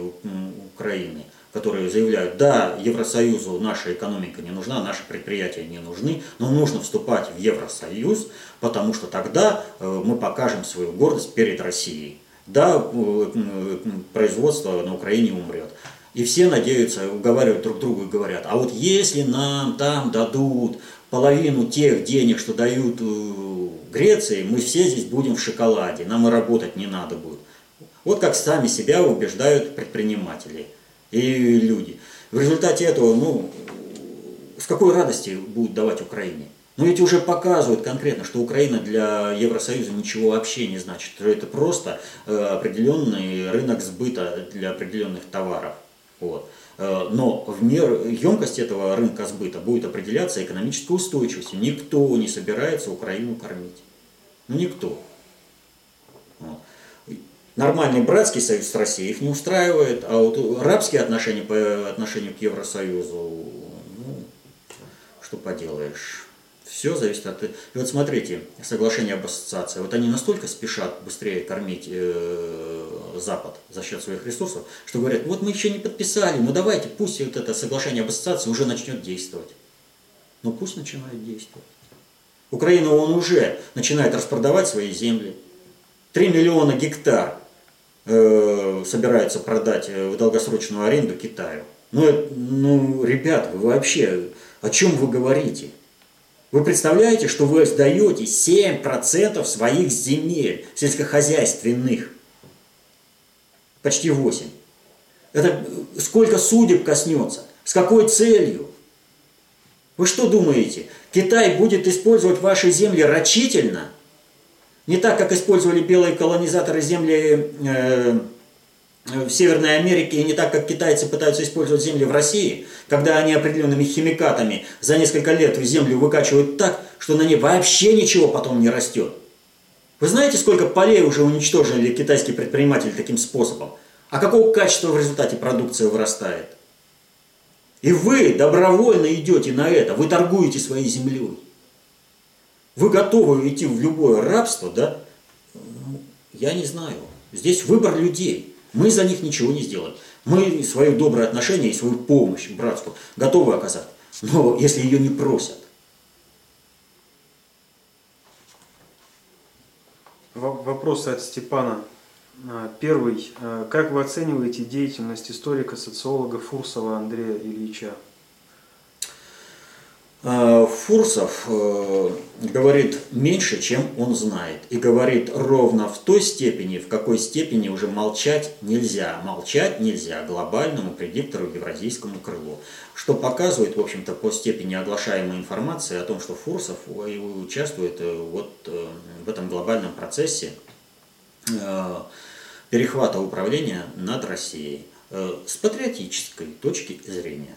Украины – которые заявляют, да, Евросоюзу наша экономика не нужна, наши предприятия не нужны, но нужно вступать в Евросоюз, потому что тогда э, мы покажем свою гордость перед Россией. Да, э, производство на Украине умрет. И все надеются, уговаривают друг друга и говорят, а вот если нам там дадут половину тех денег, что дают э, Греции, мы все здесь будем в шоколаде, нам и работать не надо будет. Вот как сами себя убеждают предприниматели – и люди. В результате этого, ну, с какой радости будут давать Украине? Но ведь уже показывают конкретно, что Украина для Евросоюза ничего вообще не значит. Это просто э, определенный рынок сбыта для определенных товаров. Вот. Э, но в мер емкость этого рынка сбыта будет определяться экономической устойчивостью. Никто не собирается Украину кормить. Ну никто. Нормальный братский союз с Россией их не устраивает, а вот рабские отношения по отношению к Евросоюзу, ну, что поделаешь. Все зависит от... И вот смотрите, соглашение об ассоциации. Вот они настолько спешат быстрее кормить э, Запад за счет своих ресурсов, что говорят, вот мы еще не подписали, ну давайте, пусть вот это соглашение об ассоциации уже начнет действовать. Ну пусть начинает действовать. Украина, он уже начинает распродавать свои земли. 3 миллиона гектар э, собирается продать э, в долгосрочную аренду Китаю. Ну, ну, ребят, вы вообще, о чем вы говорите? Вы представляете, что вы сдаете 7% своих земель сельскохозяйственных? Почти 8. Это сколько судеб коснется? С какой целью? Вы что думаете, Китай будет использовать ваши земли рачительно – не так, как использовали белые колонизаторы земли э, в Северной Америке, не так, как китайцы пытаются использовать земли в России, когда они определенными химикатами за несколько лет землю выкачивают так, что на ней вообще ничего потом не растет. Вы знаете, сколько полей уже уничтожили китайские предприниматели таким способом? А какого качества в результате продукция вырастает? И вы добровольно идете на это, вы торгуете своей землей. Вы готовы идти в любое рабство, да? Я не знаю. Здесь выбор людей. Мы за них ничего не сделаем. Мы свое доброе отношение и свою помощь братству готовы оказать. Но если ее не просят. Вопрос от Степана. А, первый. А, как вы оцениваете деятельность историка-социолога Фурсова Андрея Ильича? Э, Фурсов э, говорит меньше, чем он знает. И говорит ровно в той степени, в какой степени уже молчать нельзя. Молчать нельзя глобальному предиктору евразийскому крылу. Что показывает, в общем-то, по степени оглашаемой информации о том, что Фурсов участвует э, вот в этом глобальном процессе перехвата управления над Россией с патриотической точки зрения.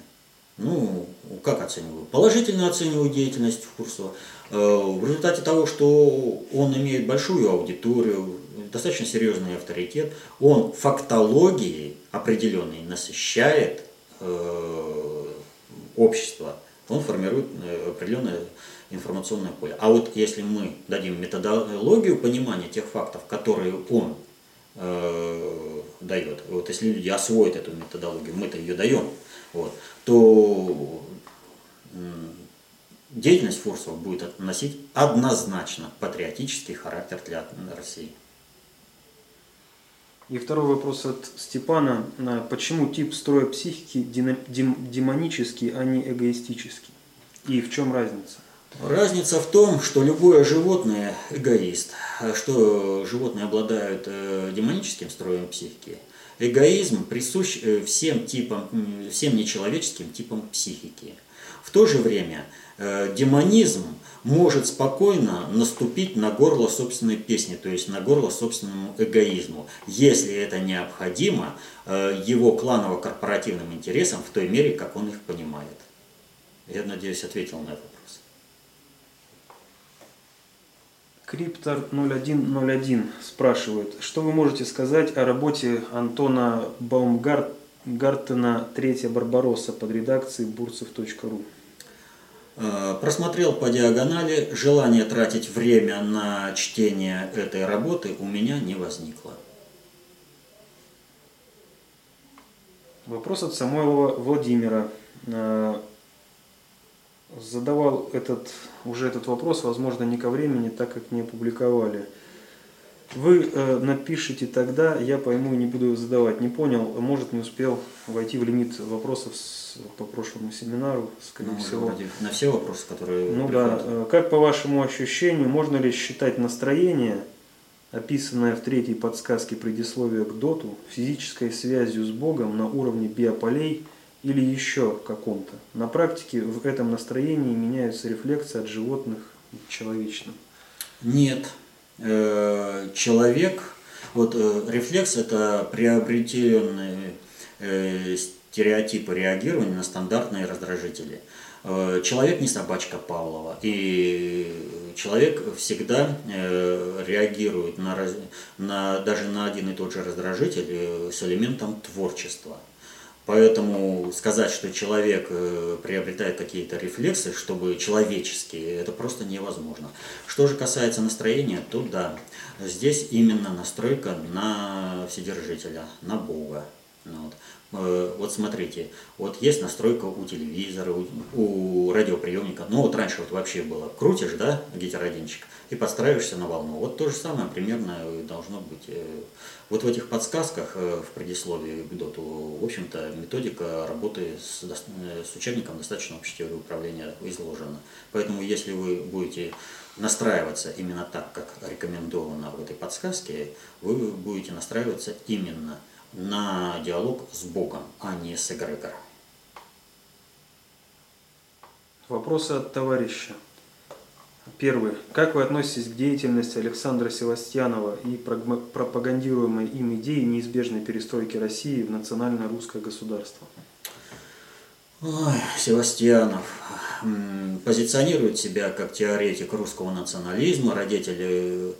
Ну, как оцениваю? Положительно оцениваю деятельность Фурсова. Э, в результате того, что он имеет большую аудиторию, достаточно серьезный авторитет, он фактологией определенной насыщает э, общество, он формирует э, определенное информационное поле. А вот если мы дадим методологию понимания тех фактов, которые он э, дает, вот если люди освоят эту методологию, мы-то ее даем, вот, то деятельность Фурсова будет носить однозначно патриотический характер для России. И второй вопрос от Степана. Почему тип строя психики демонический, а не эгоистический? И в чем разница? Разница в том, что любое животное эгоист, что животные обладают э, демоническим строем психики. Эгоизм присущ э, всем типам, всем нечеловеческим типам психики. В то же время э, демонизм может спокойно наступить на горло собственной песни, то есть на горло собственному эгоизму, если это необходимо его кланово-корпоративным интересам в той мере, как он их понимает. Я надеюсь, ответил на это. Криптор 0101 спрашивает, что вы можете сказать о работе Антона Баумгартена «Третья Барбаросса» под редакцией бурцев.ру? Э, просмотрел по диагонали, желание тратить время на чтение этой работы у меня не возникло. Вопрос от Самойлова Владимира. Задавал этот, уже этот вопрос, возможно, не ко времени, так как не опубликовали. Вы э, напишите тогда, я пойму и не буду задавать. Не понял, может не успел войти в лимит вопросов с, по прошлому семинару, скорее ну, всего. На все вопросы, которые Ну приходят. да. Э, как по вашему ощущению, можно ли считать настроение, описанное в третьей подсказке предисловия к доту, физической связью с Богом на уровне биополей – или еще каком-то. На практике в этом настроении меняются рефлексы от животных к человечным. Нет. Э, человек, вот э, рефлекс это приобретенные э, стереотипы реагирования на стандартные раздражители. Человек не собачка Павлова, и человек всегда реагирует на, на, даже на один и тот же раздражитель с элементом творчества. Поэтому сказать, что человек э, приобретает какие-то рефлексы, чтобы человеческие, это просто невозможно. Что же касается настроения, то да, здесь именно настройка на Вседержителя, на Бога. Вот. Э, вот смотрите, вот есть настройка у телевизора, у, у радиоприемника. Ну вот раньше вот вообще было, крутишь, да, гетеродинчик, и подстраиваешься на волну. Вот то же самое примерно должно быть. Э, вот в этих подсказках э, в предисловии к доту, в общем-то, методика работы с, с учебником достаточно общей теории управления изложена. Поэтому если вы будете настраиваться именно так, как рекомендовано в этой подсказке, вы будете настраиваться именно на диалог с Богом, а не с эгрегором. Вопросы от товарища. Первый. Как вы относитесь к деятельности Александра Севастьянова и пропагандируемой им идеи неизбежной перестройки России в национальное русское государство? Ой, Севастьянов позиционирует себя как теоретик русского национализма, родитель.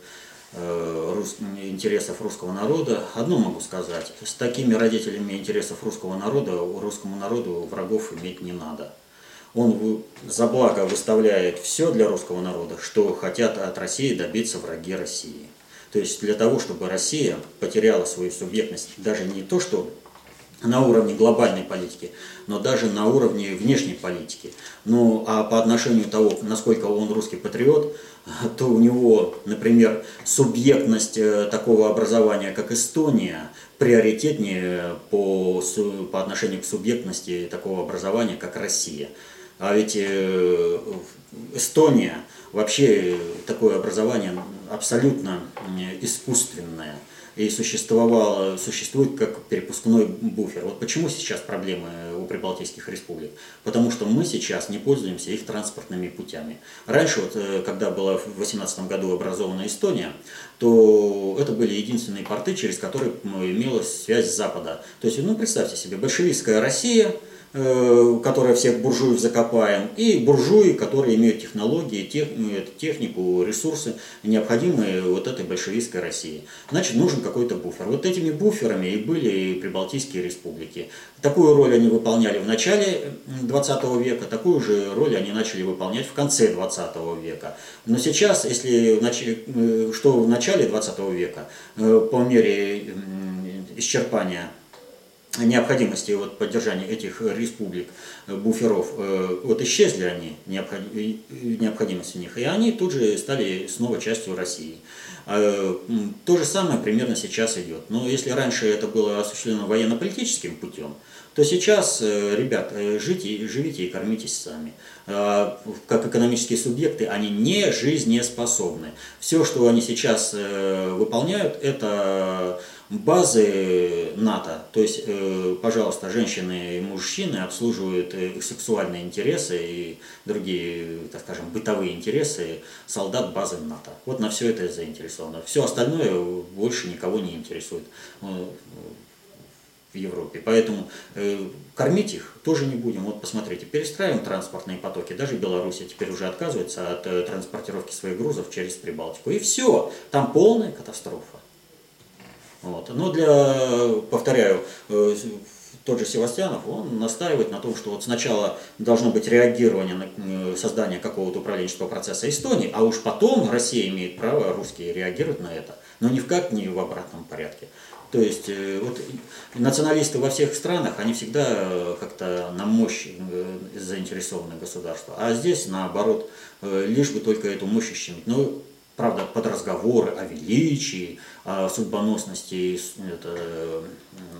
Интересов русского народа. Одно могу сказать, с такими родителями интересов русского народа русскому народу врагов иметь не надо. Он за благо выставляет все для русского народа, что хотят от России добиться враги России. То есть для того, чтобы Россия потеряла свою субъектность, даже не то, что на уровне глобальной политики, но даже на уровне внешней политики. Ну а по отношению того, насколько он русский патриот, [laughs] то у него, например, субъектность э, такого образования, как Эстония, приоритетнее по, по отношению к субъектности такого образования, как Россия. А ведь э, Эстония вообще такое образование абсолютно искусственное – и существовало, существует как перепускной буфер. Вот почему сейчас проблемы у прибалтийских республик? Потому что мы сейчас не пользуемся их транспортными путями. Раньше, вот, э, когда была в 2018 году образована Эстония, то это были единственные порты, через которые имелась связь с Запада. То есть, ну, представьте себе, большевистская Россия, которая всех буржуев закопаем, и буржуи, которые имеют технологии, тех, технику, ресурсы, необходимые вот этой большевистской России. Значит, нужен какой-то буфер. Вот этими буферами и были прибалтийские республики. Такую роль они выполняли в начале 20 века, такую же роль они начали выполнять в конце 20 века. Но сейчас, если э, что в начале 20 века, э, по мере исчерпания необходимости вот поддержания этих республик, э, буферов, вот исчезли они, необходимость в них, и они тут же стали снова частью России. То же самое примерно сейчас идет. Но если раньше это было осуществлено военно-политическим путем, то сейчас, э, ребят, э, жите, живите и кормитесь сами. А, как экономические субъекты, они не жизнеспособны. Все, что они сейчас э, выполняют, это базы НАТО. То есть, пожалуйста, женщины и мужчины обслуживают их сексуальные интересы и другие, так скажем, бытовые интересы солдат базы НАТО. Вот на все это заинтересовано. Все остальное больше никого не интересует в Европе. Поэтому э, кормить их тоже не будем. Вот посмотрите, перестраиваем транспортные потоки. Даже Беларусь теперь уже отказывается от э, транспортировки своих грузов через Прибалтику. И все, там полная катастрофа. Вот. Но для, повторяю, э, тот же Севастьянов, он настаивает на том, что вот сначала должно быть реагирование на э, создание какого-то управленческого процесса Эстонии, а уж потом Россия имеет право, русские, реагировать на это. Но ни в как не в обратном порядке. То есть э, вот националисты во всех странах, они всегда как-то на мощь заинтересованы государства. А здесь наоборот, лишь бы только эту мощь ущемить. Ну, правда, под разговоры о величии, о судьбоносности это,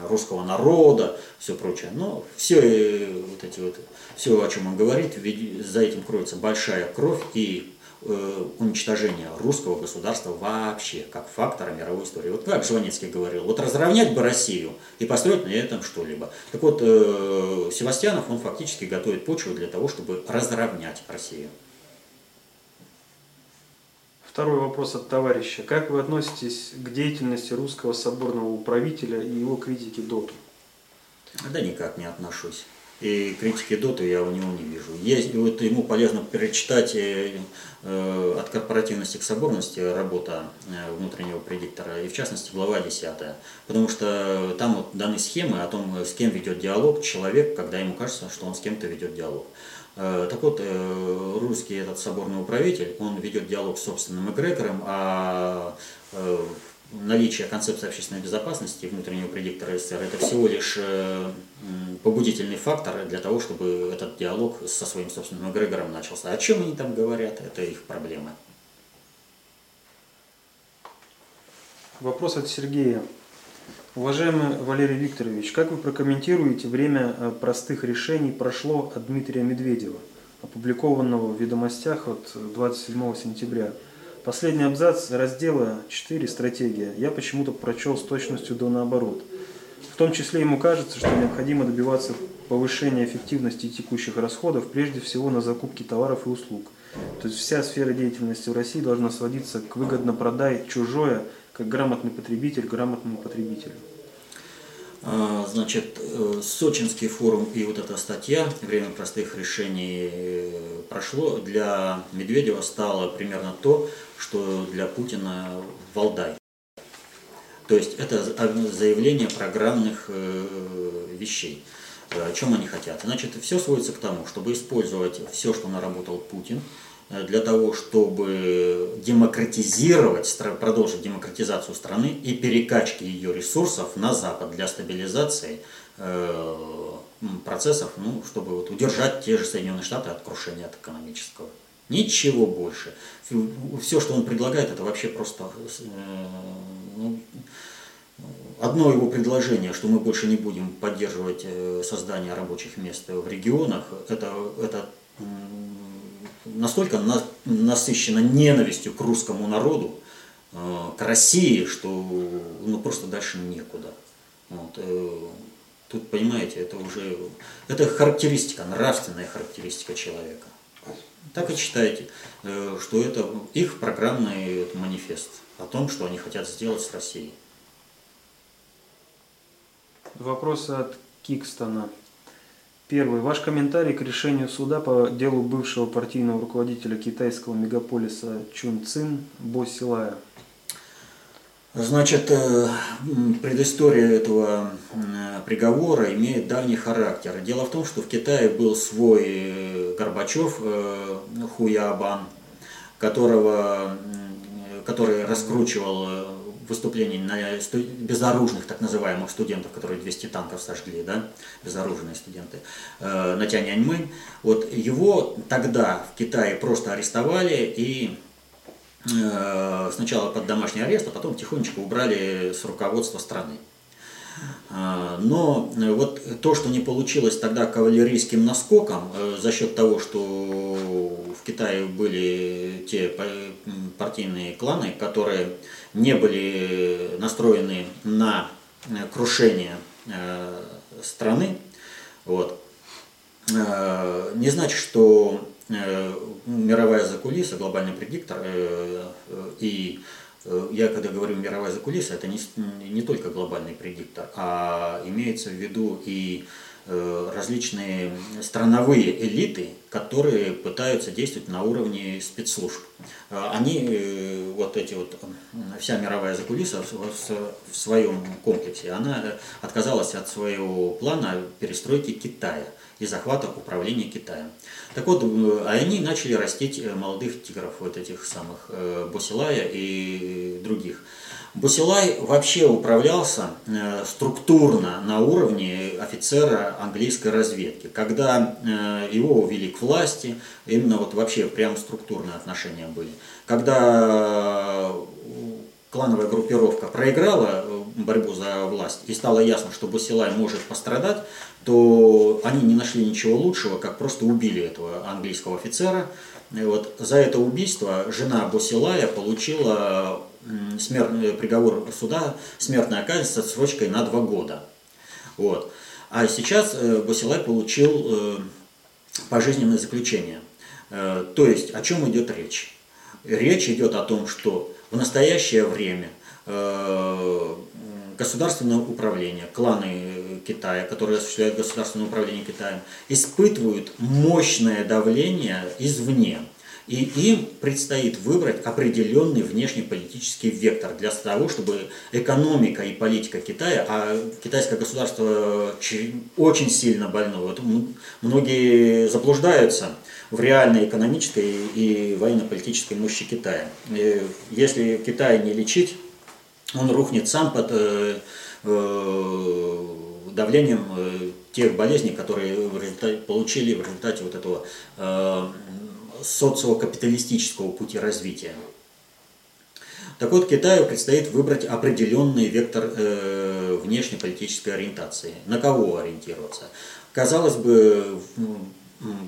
русского народа, все прочее. Но все вот эти вот, все, о чем он говорит, за этим кроется большая кровь и Э, уничтожения русского государства вообще, как фактора мировой истории. Вот как Жванецкий говорил, вот разровнять бы Россию и построить на этом что-либо. Так вот, э, Севастьянов, он фактически готовит почву для того, чтобы разровнять Россию. Второй вопрос от товарища. Как вы относитесь к деятельности русского соборного управителя и его критике ДОТу? Да никак не отношусь и критики Доту я у него не вижу. Есть, вот ему полезно перечитать э, э, от корпоративности к соборности работа э, внутреннего предиктора, и в частности глава 10, потому что там вот даны схемы о том, с кем ведет диалог человек, когда ему кажется, что он с кем-то ведет диалог. Так вот, русский этот соборный управитель, он ведет диалог с собственным эгрегором, а наличие концепции общественной безопасности внутреннего предиктора СССР – это всего лишь э, побудительный фактор для того, чтобы этот диалог со своим собственным эгрегором начался. О чем они там говорят, это их проблемы. Вопрос от Сергея. Уважаемый Валерий Викторович, как вы прокомментируете время э, простых решений прошло от Дмитрия Медведева, опубликованного в «Ведомостях» от 27 сентября? Последний абзац раздела 4 «Стратегия» я почему-то прочел с точностью до наоборот. В том числе ему кажется, что необходимо добиваться повышения эффективности текущих расходов, прежде всего на закупки товаров и услуг. То есть вся сфера деятельности в России должна сводиться к выгодно продай чужое, как грамотный потребитель грамотному потребителю. А, значит, э, Сочинский форум и вот эта статья «Время простых решений» прошло, для Медведева стало примерно то, что для Путина Валдай. То есть это заявление программных э, вещей. О чем они хотят? Значит, все сводится к тому, чтобы использовать все, что наработал Путин, для того, чтобы демократизировать, продолжить демократизацию страны и перекачки ее ресурсов на Запад для стабилизации э, процессов, ну, чтобы вот удержать те же Соединенные Штаты от крушения от экономического. Ничего больше. Все, что он предлагает, это вообще просто э, ну, одно его предложение, что мы больше не будем поддерживать создание рабочих мест в регионах, это, это настолько насыщена ненавистью к русскому народу, э, к России, что ну, просто дальше некуда. Вот. Э, тут, понимаете, это уже это характеристика, нравственная характеристика человека. Так и читайте, э, что это их программный манифест о том, что они хотят сделать с Россией. Вопрос от Кикстона. Первый. Ваш комментарий к решению суда по делу бывшего партийного руководителя китайского мегаполиса Чун Цин Бо Силая. Значит, э, предыстория этого приговора имеет давний характер. Дело в том, что в Китае был свой э, Горбачев, э, Хуябан, которого, который раскручивал выступлений на безоружных так называемых студентов, которые 200 танков сожгли, да, безоружные студенты, на Тяньаньмэнь. Вот его тогда в Китае просто арестовали и Э, сначала под домашний арест, а потом тихонечко убрали с руководства страны. Э, но вот то, что не получилось тогда кавалерийским наскоком, э, за счет того, что в Китае были те партийные кланы, которые не были настроены на крушение страны, вот, не значит, что Э, мировая закулиса, глобальный предиктор, э, э, и я когда говорю мировая закулиса, это не, не только глобальный предиктор, а имеется в виду и различные страновые элиты, которые пытаются действовать на уровне спецслужб. Они, вот эти вот, вся мировая закулиса в своем комплексе, она отказалась от своего плана перестройки Китая и захвата управления Китаем. Так вот, э, они начали растить э, молодых тигров, вот этих самых э, Бусилая и других. Бусилай вообще управлялся структурно на уровне офицера английской разведки. Когда его увели к власти, именно вот вообще прям структурные отношения были. Когда клановая группировка проиграла борьбу за власть и стало ясно, что Бусилай может пострадать, то они не нашли ничего лучшего, как просто убили этого английского офицера. И вот за это убийство жена Босилая получила смертный приговор суда, смертная казнь с отсрочкой на два года. Вот. А сейчас э, Босилай получил э, пожизненное заключение. Э, то есть о чем идет речь? Речь идет о том, что в настоящее время государственное управление, кланы Китая, которые осуществляют государственное управление Китаем, испытывают мощное давление извне. И им предстоит выбрать определенный внешнеполитический вектор для того, чтобы экономика и политика Китая, а китайское государство очень сильно больно, вот многие заблуждаются в реальной экономической и военно-политической мощи Китая. И если Китай не лечить, он рухнет сам под э, э, давлением э, тех болезней, которые в получили в результате вот этого э, социокапиталистического пути развития. Так вот, Китаю предстоит выбрать определенный вектор э, внешнеполитической ориентации. На кого ориентироваться? Казалось бы,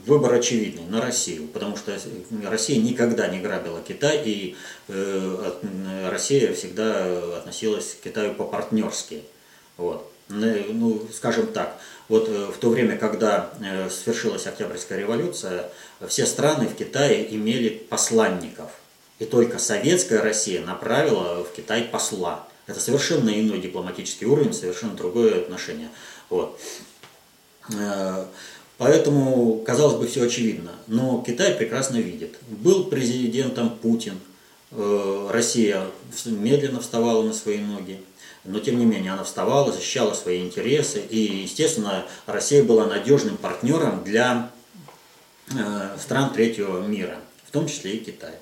выбор очевидный на Россию, потому что Россия никогда не грабила Китай, и Россия всегда относилась к Китаю по-партнерски. Вот. Ну, скажем так, вот э, в то время, когда э, свершилась Октябрьская революция, все страны в Китае имели посланников. И только советская Россия направила в Китай посла. Это совершенно иной дипломатический уровень, совершенно другое отношение. Вот. Э, Поэтому, казалось бы, все очевидно. Но Китай прекрасно видит. Был президентом Путин, Россия медленно вставала на свои ноги, но тем не менее она вставала, защищала свои интересы, и, естественно, Россия была надежным партнером для э, стран третьего мира, в том числе и Китая.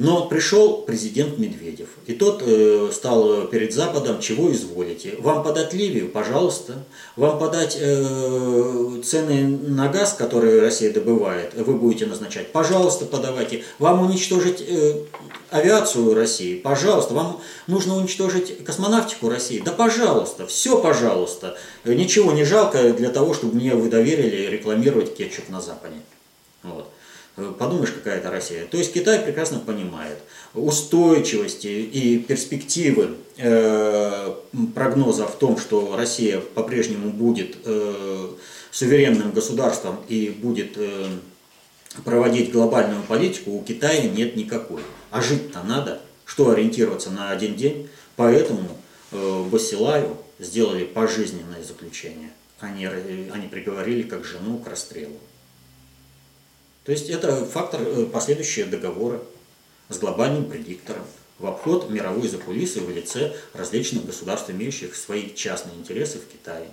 Но пришел президент Медведев, и тот э, стал перед Западом, чего изволите. Вам подать Ливию, пожалуйста. Вам подать э, цены на газ, которые Россия добывает, вы будете назначать, пожалуйста, подавайте. Вам уничтожить э, авиацию России, пожалуйста. Вам нужно уничтожить космонавтику России, да пожалуйста, все пожалуйста. Ничего не жалко для того, чтобы мне вы доверили рекламировать кетчуп на Западе. Вот. Э, подумаешь, какая это Россия. То есть Китай прекрасно понимает устойчивости и перспективы э, прогноза в том, что Россия по-прежнему будет э, суверенным государством и будет э, проводить глобальную политику, у Китая нет никакой. А жить-то надо, что ориентироваться на один день. Поэтому э, Басилаю сделали пожизненное заключение. они, они приговорили как жену к расстрелу. То есть это фактор э, последующего договора с глобальным предиктором в обход мировой закулисы в лице различных государств, имеющих свои частные интересы в Китае.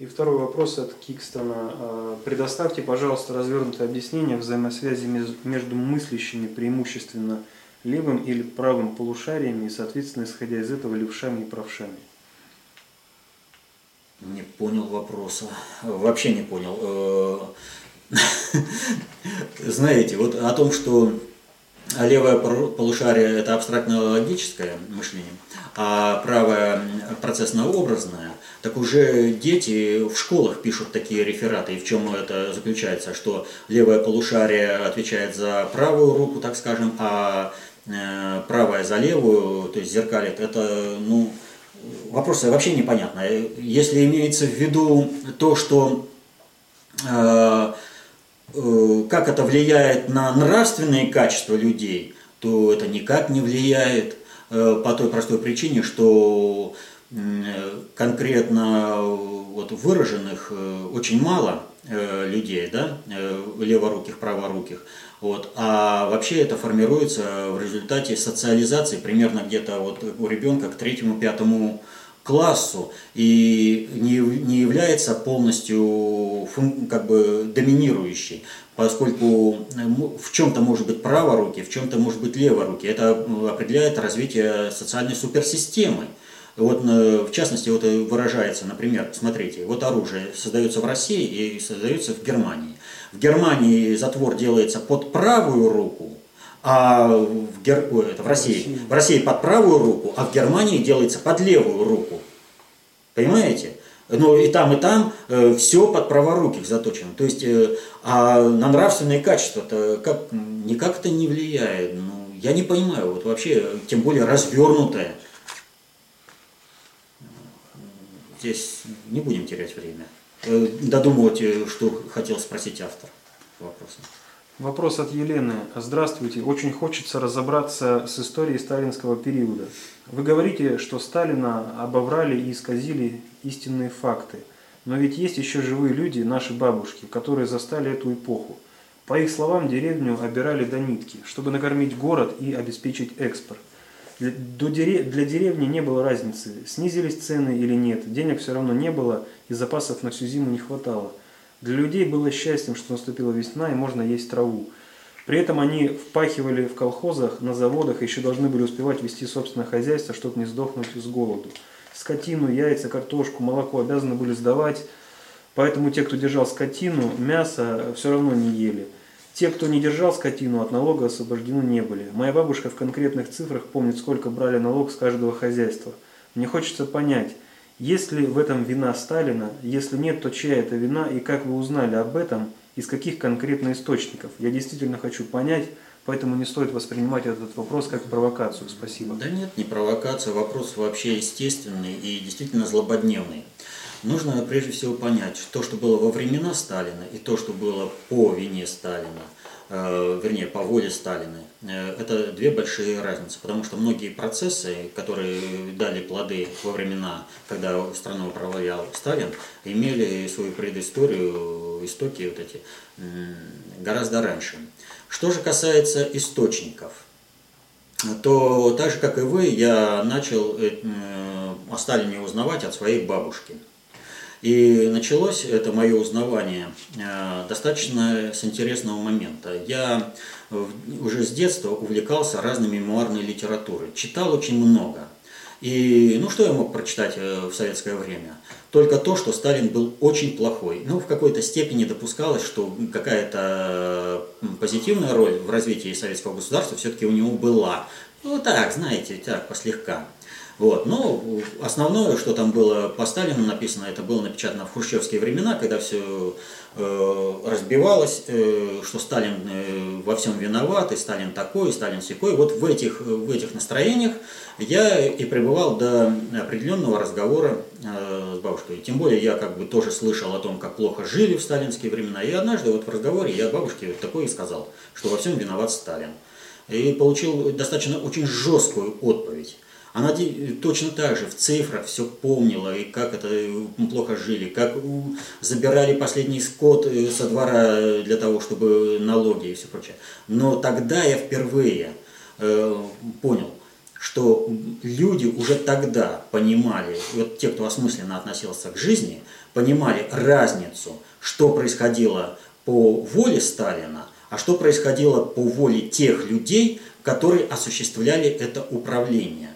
И второй вопрос от Кикстона. А, предоставьте, пожалуйста, развернутое объяснение взаимосвязи между мыслящими преимущественно левым или правым полушариями и, соответственно, исходя из этого, левшами и правшами. Не понял вопроса. Вообще не понял. Э, [laughs] знаете, вот о том, что левое полушарие – это абстрактно-логическое мышление, а правое – процессно-образное, так уже дети в школах пишут такие рефераты. И в чем это заключается? Что левое полушарие отвечает за правую руку, так скажем, а э, правая за левую, то есть зеркалит. Это, ну, вопрос вообще непонятно. Если имеется в виду то, что э, э, как это влияет на нравственные качества людей, то это никак не влияет э, по той простой причине, что э, конкретно вот выраженных э, очень мало э, людей, да, э, леворуких, праворуких. Вот. А вообще это формируется в результате социализации примерно где-то вот у ребенка к третьему-пятому классу и не, не является полностью как бы доминирующей, поскольку в чем-то может быть праворуки, в чем-то может быть леворуки. Это определяет развитие социальной суперсистемы. Вот, в частности, вот выражается, например, смотрите, вот оружие создается в России и создается в Германии. В Германии затвор делается под правую руку, а в, Гер... Ой, это в России. в России под правую руку, а в Германии делается под левую руку. Понимаете? Но и там, и там э, все под праворуких заточено. То есть, э, а на нравственные качества-то как, никак это не влияет. Ну, я не понимаю, вот вообще, тем более развернутое. Здесь не будем терять время. Э, додумывать, э, что хотел спросить автор вопроса. Вопрос от Елены. Здравствуйте. Очень хочется разобраться с историей сталинского периода. Вы говорите, что Сталина обоврали и исказили истинные факты. Но ведь есть еще живые люди, наши бабушки, которые застали эту эпоху. По их словам, деревню обирали до нитки, чтобы накормить город и обеспечить экспорт. Для деревни не было разницы, снизились цены или нет, денег все равно не было и запасов на всю зиму не хватало. Для людей было счастьем, что наступила весна и можно есть траву. При этом они впахивали в колхозах, на заводах, еще должны были успевать вести собственное хозяйство, чтобы не сдохнуть с голоду. Скотину, яйца, картошку, молоко обязаны были сдавать, поэтому те, кто держал скотину, мясо все равно не ели. Те, кто не держал скотину, от налога освобождены не были. Моя бабушка в конкретных цифрах помнит, сколько брали налог с каждого хозяйства. Мне хочется понять, есть ли в этом вина Сталина, если нет, то чья это вина и как вы узнали об этом, из каких конкретно источников. Я действительно хочу понять, поэтому не стоит воспринимать этот вопрос как провокацию. Спасибо. Да нет, не провокация, вопрос вообще естественный и действительно злободневный. Нужно прежде всего понять, что, что было во времена Сталина и то, что было по вине Сталина, э, вернее, по воле Сталина, э, это две большие разницы, потому что многие процессы, которые дали плоды во времена, когда страну управлял Сталин, имели свою предысторию, истоки вот эти, гораздо раньше. Что же касается источников, то так же, как и вы, я начал э, о Сталине узнавать от своей бабушки – и началось это мое узнавание э, достаточно с интересного момента. Я уже с детства увлекался разной мемуарной литературой, читал очень много. И ну что я мог прочитать э, в советское время? Только то, что Сталин был очень плохой. Ну, в какой-то степени допускалось, что какая-то позитивная роль в развитии советского государства все-таки у него была. Ну так, знаете, так, послегка. Вот. Но основное, что там было по Сталину написано, это было напечатано в хрущевские времена, когда все э, разбивалось, э, что Сталин э, во всем виноват, и Сталин такой, и Сталин секой. Вот в этих, в этих настроениях я и пребывал до определенного разговора э, с бабушкой. Тем более я как бы тоже слышал о том, как плохо жили в сталинские времена. И однажды вот в разговоре я бабушке вот такое и сказал, что во всем виноват Сталин. И получил достаточно очень жесткую отповедь. Она точно так же в цифрах все помнила, и как это плохо жили, как забирали последний скот э, со двора для того, чтобы налоги и все прочее. Но тогда я впервые э, понял, что люди уже тогда понимали, вот те, кто осмысленно относился к жизни, понимали разницу, что происходило по воле Сталина, а что происходило по воле тех людей, которые осуществляли это управление.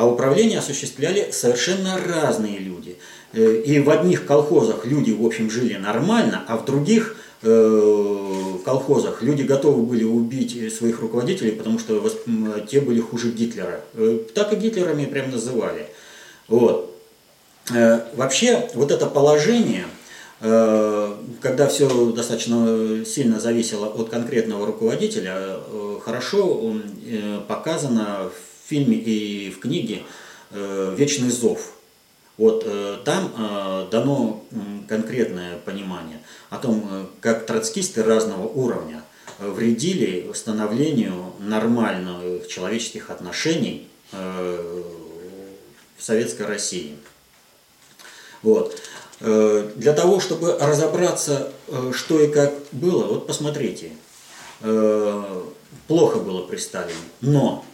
А управление осуществляли совершенно разные люди. Э, и в одних колхозах люди, в общем, жили нормально, а в других э, колхозах люди готовы были убить своих руководителей, потому что те были хуже Гитлера. Э, так и Гитлерами прям называли. Вот. Вообще, вот это положение, когда все достаточно сильно зависело от конкретного руководителя, хорошо показано в фильме и в книге э, «Вечный зов». Вот э, там э, дано конкретное понимание о том, как троцкисты разного уровня вредили становлению нормальных человеческих отношений в Советской России. Вот. Для того, чтобы разобраться, что и как было, вот посмотрите, плохо было при Сталине, но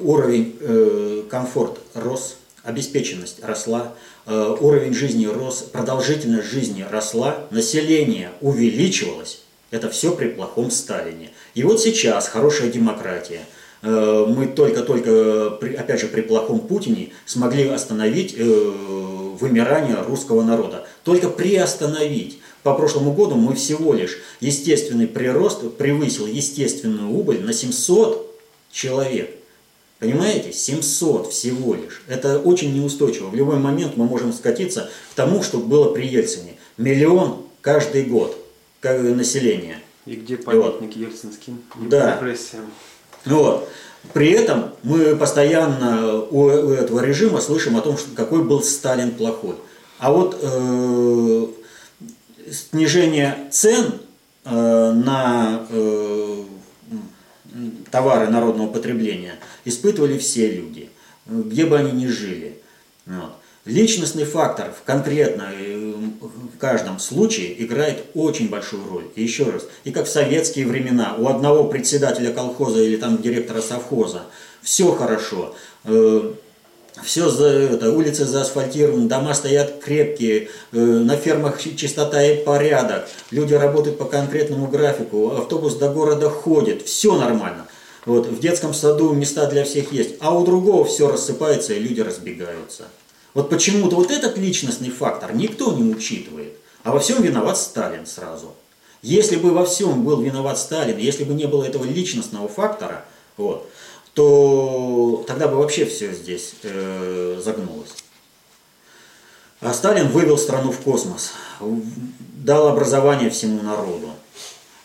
уровень э, комфорт рос, обеспеченность росла, э, уровень жизни рос, продолжительность жизни росла, население увеличивалось. Это все при плохом Сталине. И вот сейчас хорошая демократия. Мы только-только, опять же, при плохом Путине смогли остановить вымирание русского народа. Только приостановить. По прошлому году мы всего лишь естественный прирост превысил естественную убыль на 700 человек. Понимаете? 700 всего лишь. Это очень неустойчиво. В любой момент мы можем скатиться к тому, что было при Ельцине. Миллион каждый год как население. И где памятник вот. ельцинским да. репрессиям. Вот. При этом мы постоянно у этого режима слышим о том, что какой был Сталин плохой. А вот э, снижение цен э, на э, товары народного потребления испытывали все люди, где бы они ни жили. Вот. Личностный фактор в конкретно э, в каждом случае играет очень большую роль. И еще раз, и как в советские времена, у одного председателя колхоза или там директора совхоза все хорошо, э, все за это, улицы заасфальтированы, дома стоят крепкие, э, на фермах чистота и порядок, люди работают по конкретному графику, автобус до города ходит, все нормально. Вот, в детском саду места для всех есть, а у другого все рассыпается и люди разбегаются. Вот почему-то вот этот личностный фактор никто не учитывает, а во всем виноват Сталин сразу. Если бы во всем был виноват Сталин, если бы не было этого личностного фактора, вот, то тогда бы вообще все здесь э, загнулось. А Сталин вывел страну в космос, дал образование всему народу.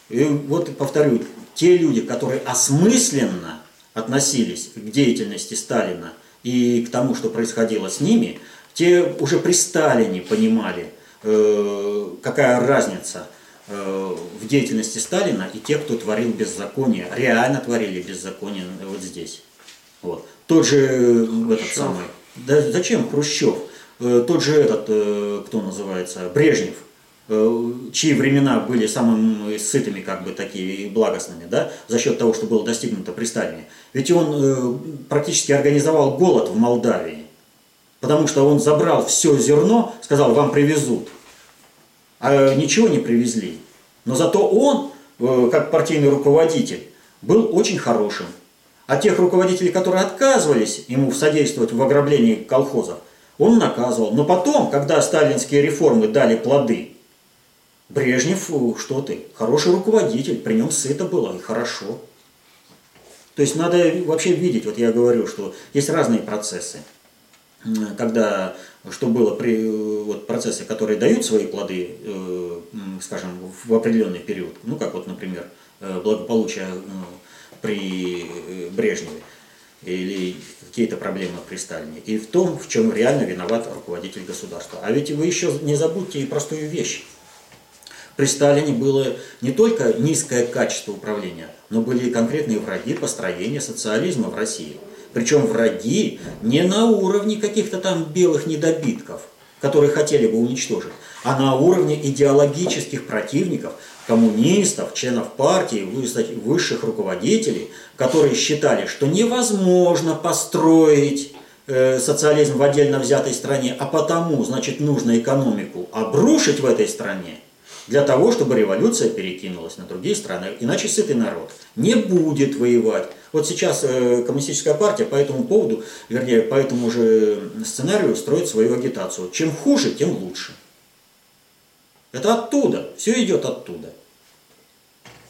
И вот повторю, те люди, которые осмысленно относились к деятельности Сталина и к тому, что происходило с ними, те уже при Сталине понимали, э, какая разница – Э, в деятельности Сталина и тех, кто творил беззаконие, реально творили беззаконие вот здесь. Вот. Тот же Хрущев. этот самый, да зачем Хрущев? Э, тот же этот, э, кто называется, Брежнев, чьи времена были самыми сытыми, как бы такие и благостными, да, за счет того, что было достигнуто при Сталине. Ведь он практически организовал голод в Молдавии, потому что он забрал все зерно, сказал, вам привезут а ничего не привезли. Но зато он, э, как партийный руководитель, был очень хорошим. А тех руководителей, которые отказывались ему содействовать в ограблении колхозов, он наказывал. Но потом, когда сталинские реформы дали плоды, Брежнев, э, что ты, хороший руководитель, при нем сыто было и хорошо. То есть надо вообще видеть, вот я говорю, что есть разные процессы когда что было при вот, процессе, которые дают свои плоды, э, скажем, в определенный период, ну как вот, например, э, благополучие э, при Брежневе или какие-то проблемы при Сталине, и в том, в чем реально виноват руководитель государства. А ведь вы еще не забудьте и простую вещь. При Сталине было не только низкое качество управления, но были и конкретные враги построения социализма в России – Причем враги не на уровне каких-то там белых недобитков, которые хотели бы уничтожить, а на уровне идеологических противников, коммунистов, членов партии, высших руководителей, которые считали, что невозможно построить э, социализм в отдельно взятой стране, а потому, значит, нужно экономику обрушить в этой стране, для того, чтобы революция перекинулась на другие страны. Иначе сытый народ не будет воевать. Вот сейчас э, коммунистическая партия по этому поводу, вернее, по этому же сценарию строит свою агитацию. Чем хуже, тем лучше. Это оттуда, все идет оттуда.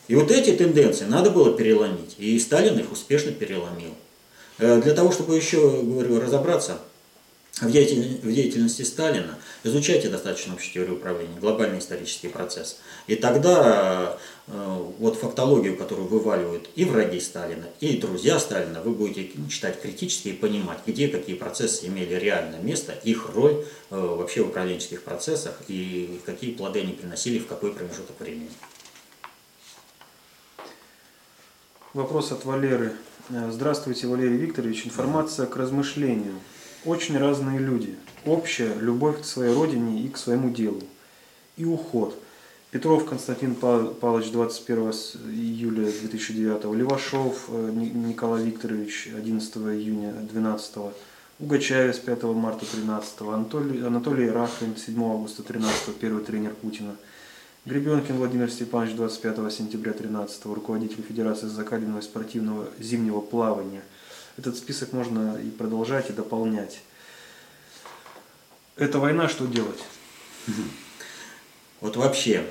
И вот эти тенденции надо было переломить, и Сталин их успешно переломил. Э, для того, чтобы еще, говорю, разобраться в деятельности Сталина, изучайте достаточно общую теорию управления, глобальный исторический процесс. И тогда э, вот фактологию, которую вываливают и враги Сталина, и друзья Сталина, вы будете читать критически и понимать, где какие процессы имели реальное место, их роль э, вообще в управленческих процессах и какие плоды они приносили в какой промежуток времени. Вопрос от Валеры. Здравствуйте, Валерий Викторович. Информация к размышлению. Очень разные люди. Общая любовь к своей родине и к своему делу. И уход. Петров Константин Павлович 21 июля 2009, Левашов э, Николай Викторович 11 июня 12, Угачаев 5 марта 13, Анатолий, Анатолий Рахлин 7 августа 13, первый тренер Путина, Гребенкин Владимир Степанович 25 сентября 13, руководитель Федерации закаленного спортивного зимнего плавания – этот список можно и продолжать, и дополнять. Эта война что делать? Вот вообще,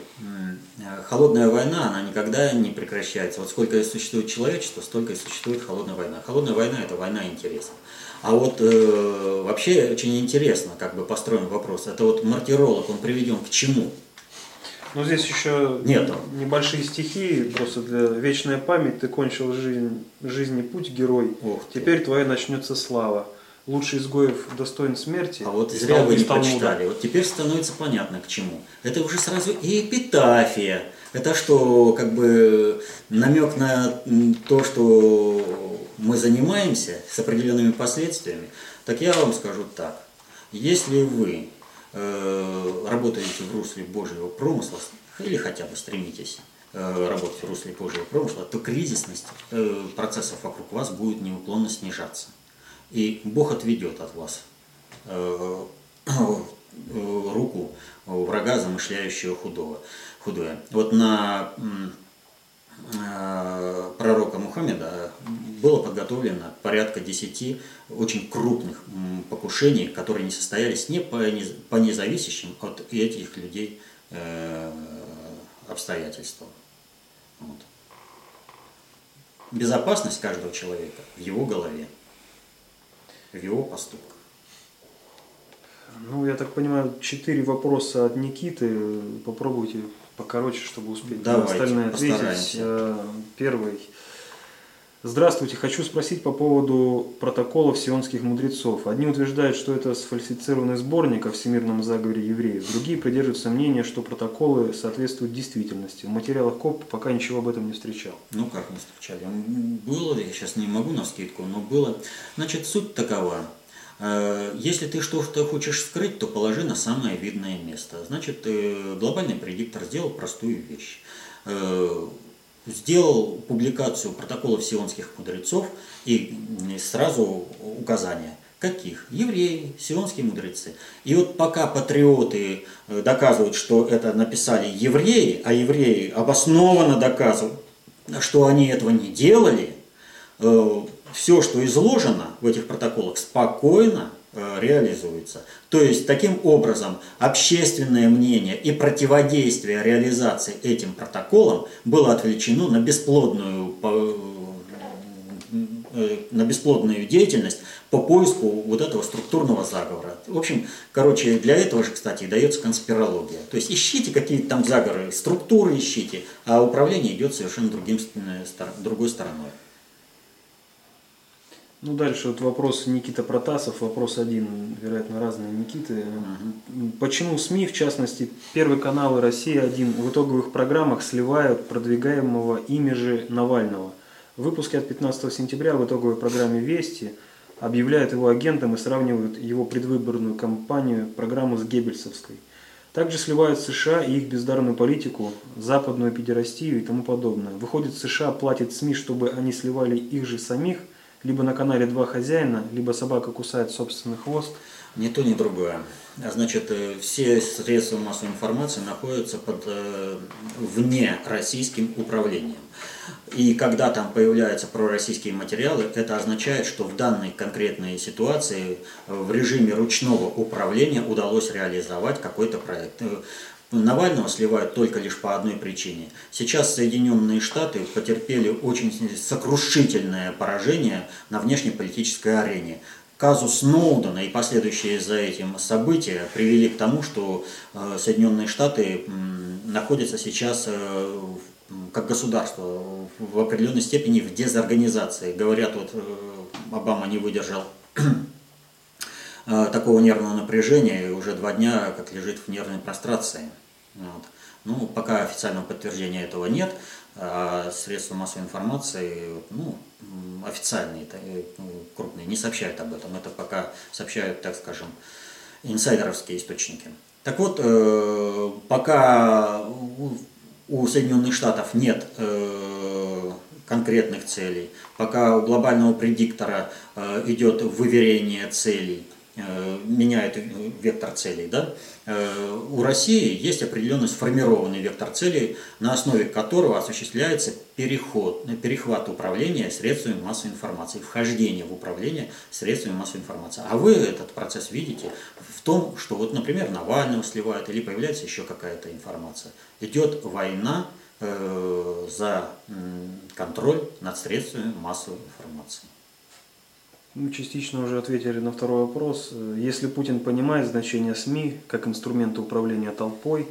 холодная война, она никогда не прекращается. Вот сколько существует человечество, столько и существует холодная война. Холодная война – это война интересов. А вот э, вообще очень интересно, как бы построен вопрос. Это вот мартиролог, он приведен к чему? Ну здесь еще Нету. небольшие стихи, просто для вечная память. Ты кончил жизнь, жизни путь, герой. Ох Теперь твоя начнется слава. Лучший изгоев достоин смерти. А вот зря вы не прочитали. Вот теперь становится понятно к чему. Это уже сразу и эпитафия. Это что, как бы намек на то, что мы занимаемся с определенными последствиями. Так я вам скажу так. Если вы работаете в русле Божьего промысла, или хотя бы стремитесь э, работать в русле Божьего промысла, то кризисность э, процессов вокруг вас будет неуклонно снижаться. И Бог отведет от вас руку врага, замышляющего худого, худое. Вот на пророка Мухаммеда было подготовлено порядка 10 очень крупных покушений, которые не состоялись не по, по независящим от этих людей э, обстоятельствам. Вот. Безопасность каждого человека в его голове, в его поступках. Ну, я так понимаю, четыре вопроса от Никиты. Попробуйте покороче, чтобы успеть Давайте, остальные ответить. Постараемся. Э, первый. Здравствуйте, хочу спросить по поводу протоколов сионских мудрецов. Одни утверждают, что это сфальсифицированный сборник о всемирном заговоре евреев, другие придерживаются мнения, что протоколы соответствуют действительности. В материалах КОП пока ничего об этом не встречал. Ну как не встречали? Было, я сейчас не могу на скидку, но было. Значит, суть такова. Э, если ты что-то хочешь скрыть, то положи на самое видное место. Значит, э, глобальный предиктор сделал простую вещь э, сделал публикацию протоколов сионских мудрецов и сразу указания. Каких? Евреи, сионские мудрецы. И вот пока патриоты доказывают, что это написали евреи, а евреи обоснованно доказывают, что они этого не делали, все, что изложено в этих протоколах, спокойно Э, реализуется. То есть, таким образом, общественное мнение и противодействие реализации этим протоколам было отвлечено на бесплодную, э, на бесплодную деятельность по поиску вот этого структурного заговора. В общем, короче, для этого же, кстати, дается конспирология. То есть ищите какие-то там заговоры, структуры ищите, а управление идет совершенно другим, э, другой стороной. Ну, дальше вот вопрос Никита Протасов, вопрос один, вероятно, разные Никиты. Угу. Почему СМИ, в частности, Первый канал и Россия-1 в итоговых программах сливают продвигаемого ими же Навального? В выпуске от 15 сентября в итоговой программе «Вести» объявляют его агентом и сравнивают его предвыборную кампанию, программу с Геббельсовской. Также сливают США и их бездарную политику, западную педерастию и тому подобное. Выходит, США платит СМИ, чтобы они сливали их же самих, либо на канале «Два хозяина», либо собака кусает собственный хвост. Ни то, ни другое. А значит, э, все средства массовой информации находятся под э, вне российским управлением. И когда там появляются пророссийские материалы, это означает, что в данной конкретной ситуации э, в режиме ручного управления удалось реализовать какой-то проект. Навального сливают только лишь по одной причине. Сейчас Соединенные Штаты потерпели очень сокрушительное поражение на внешнеполитической арене казус Сноудена и последующие за этим события привели к тому, что э, Соединенные Штаты находятся сейчас э, как государство в определенной степени в дезорганизации. Говорят, вот э, Обама не выдержал [clears throat] такого нервного напряжения и уже два дня как лежит в нервной прострации. Вот. Ну, пока официального подтверждения этого нет, а средства массовой информации, ну, официальные, э, крупные, не сообщают об этом. Это пока сообщают, так скажем, инсайдеровские источники. Так вот, э, пока у Соединенных Штатов нет э, конкретных целей, пока у глобального предиктора идет выверение целей, Э, меняет вектор целей. Да? Э, у России есть определенный сформированный вектор целей, на основе которого осуществляется переход, перехват управления средствами массовой информации, вхождение в управление средствами массовой информации. А вы этот процесс видите в том, что вот, например, Навального сливают или появляется еще какая-то информация. Идет война э, за контроль над средствами массовой информации. Мы частично уже ответили на второй вопрос. Если Путин понимает значение СМИ как инструмента управления толпой,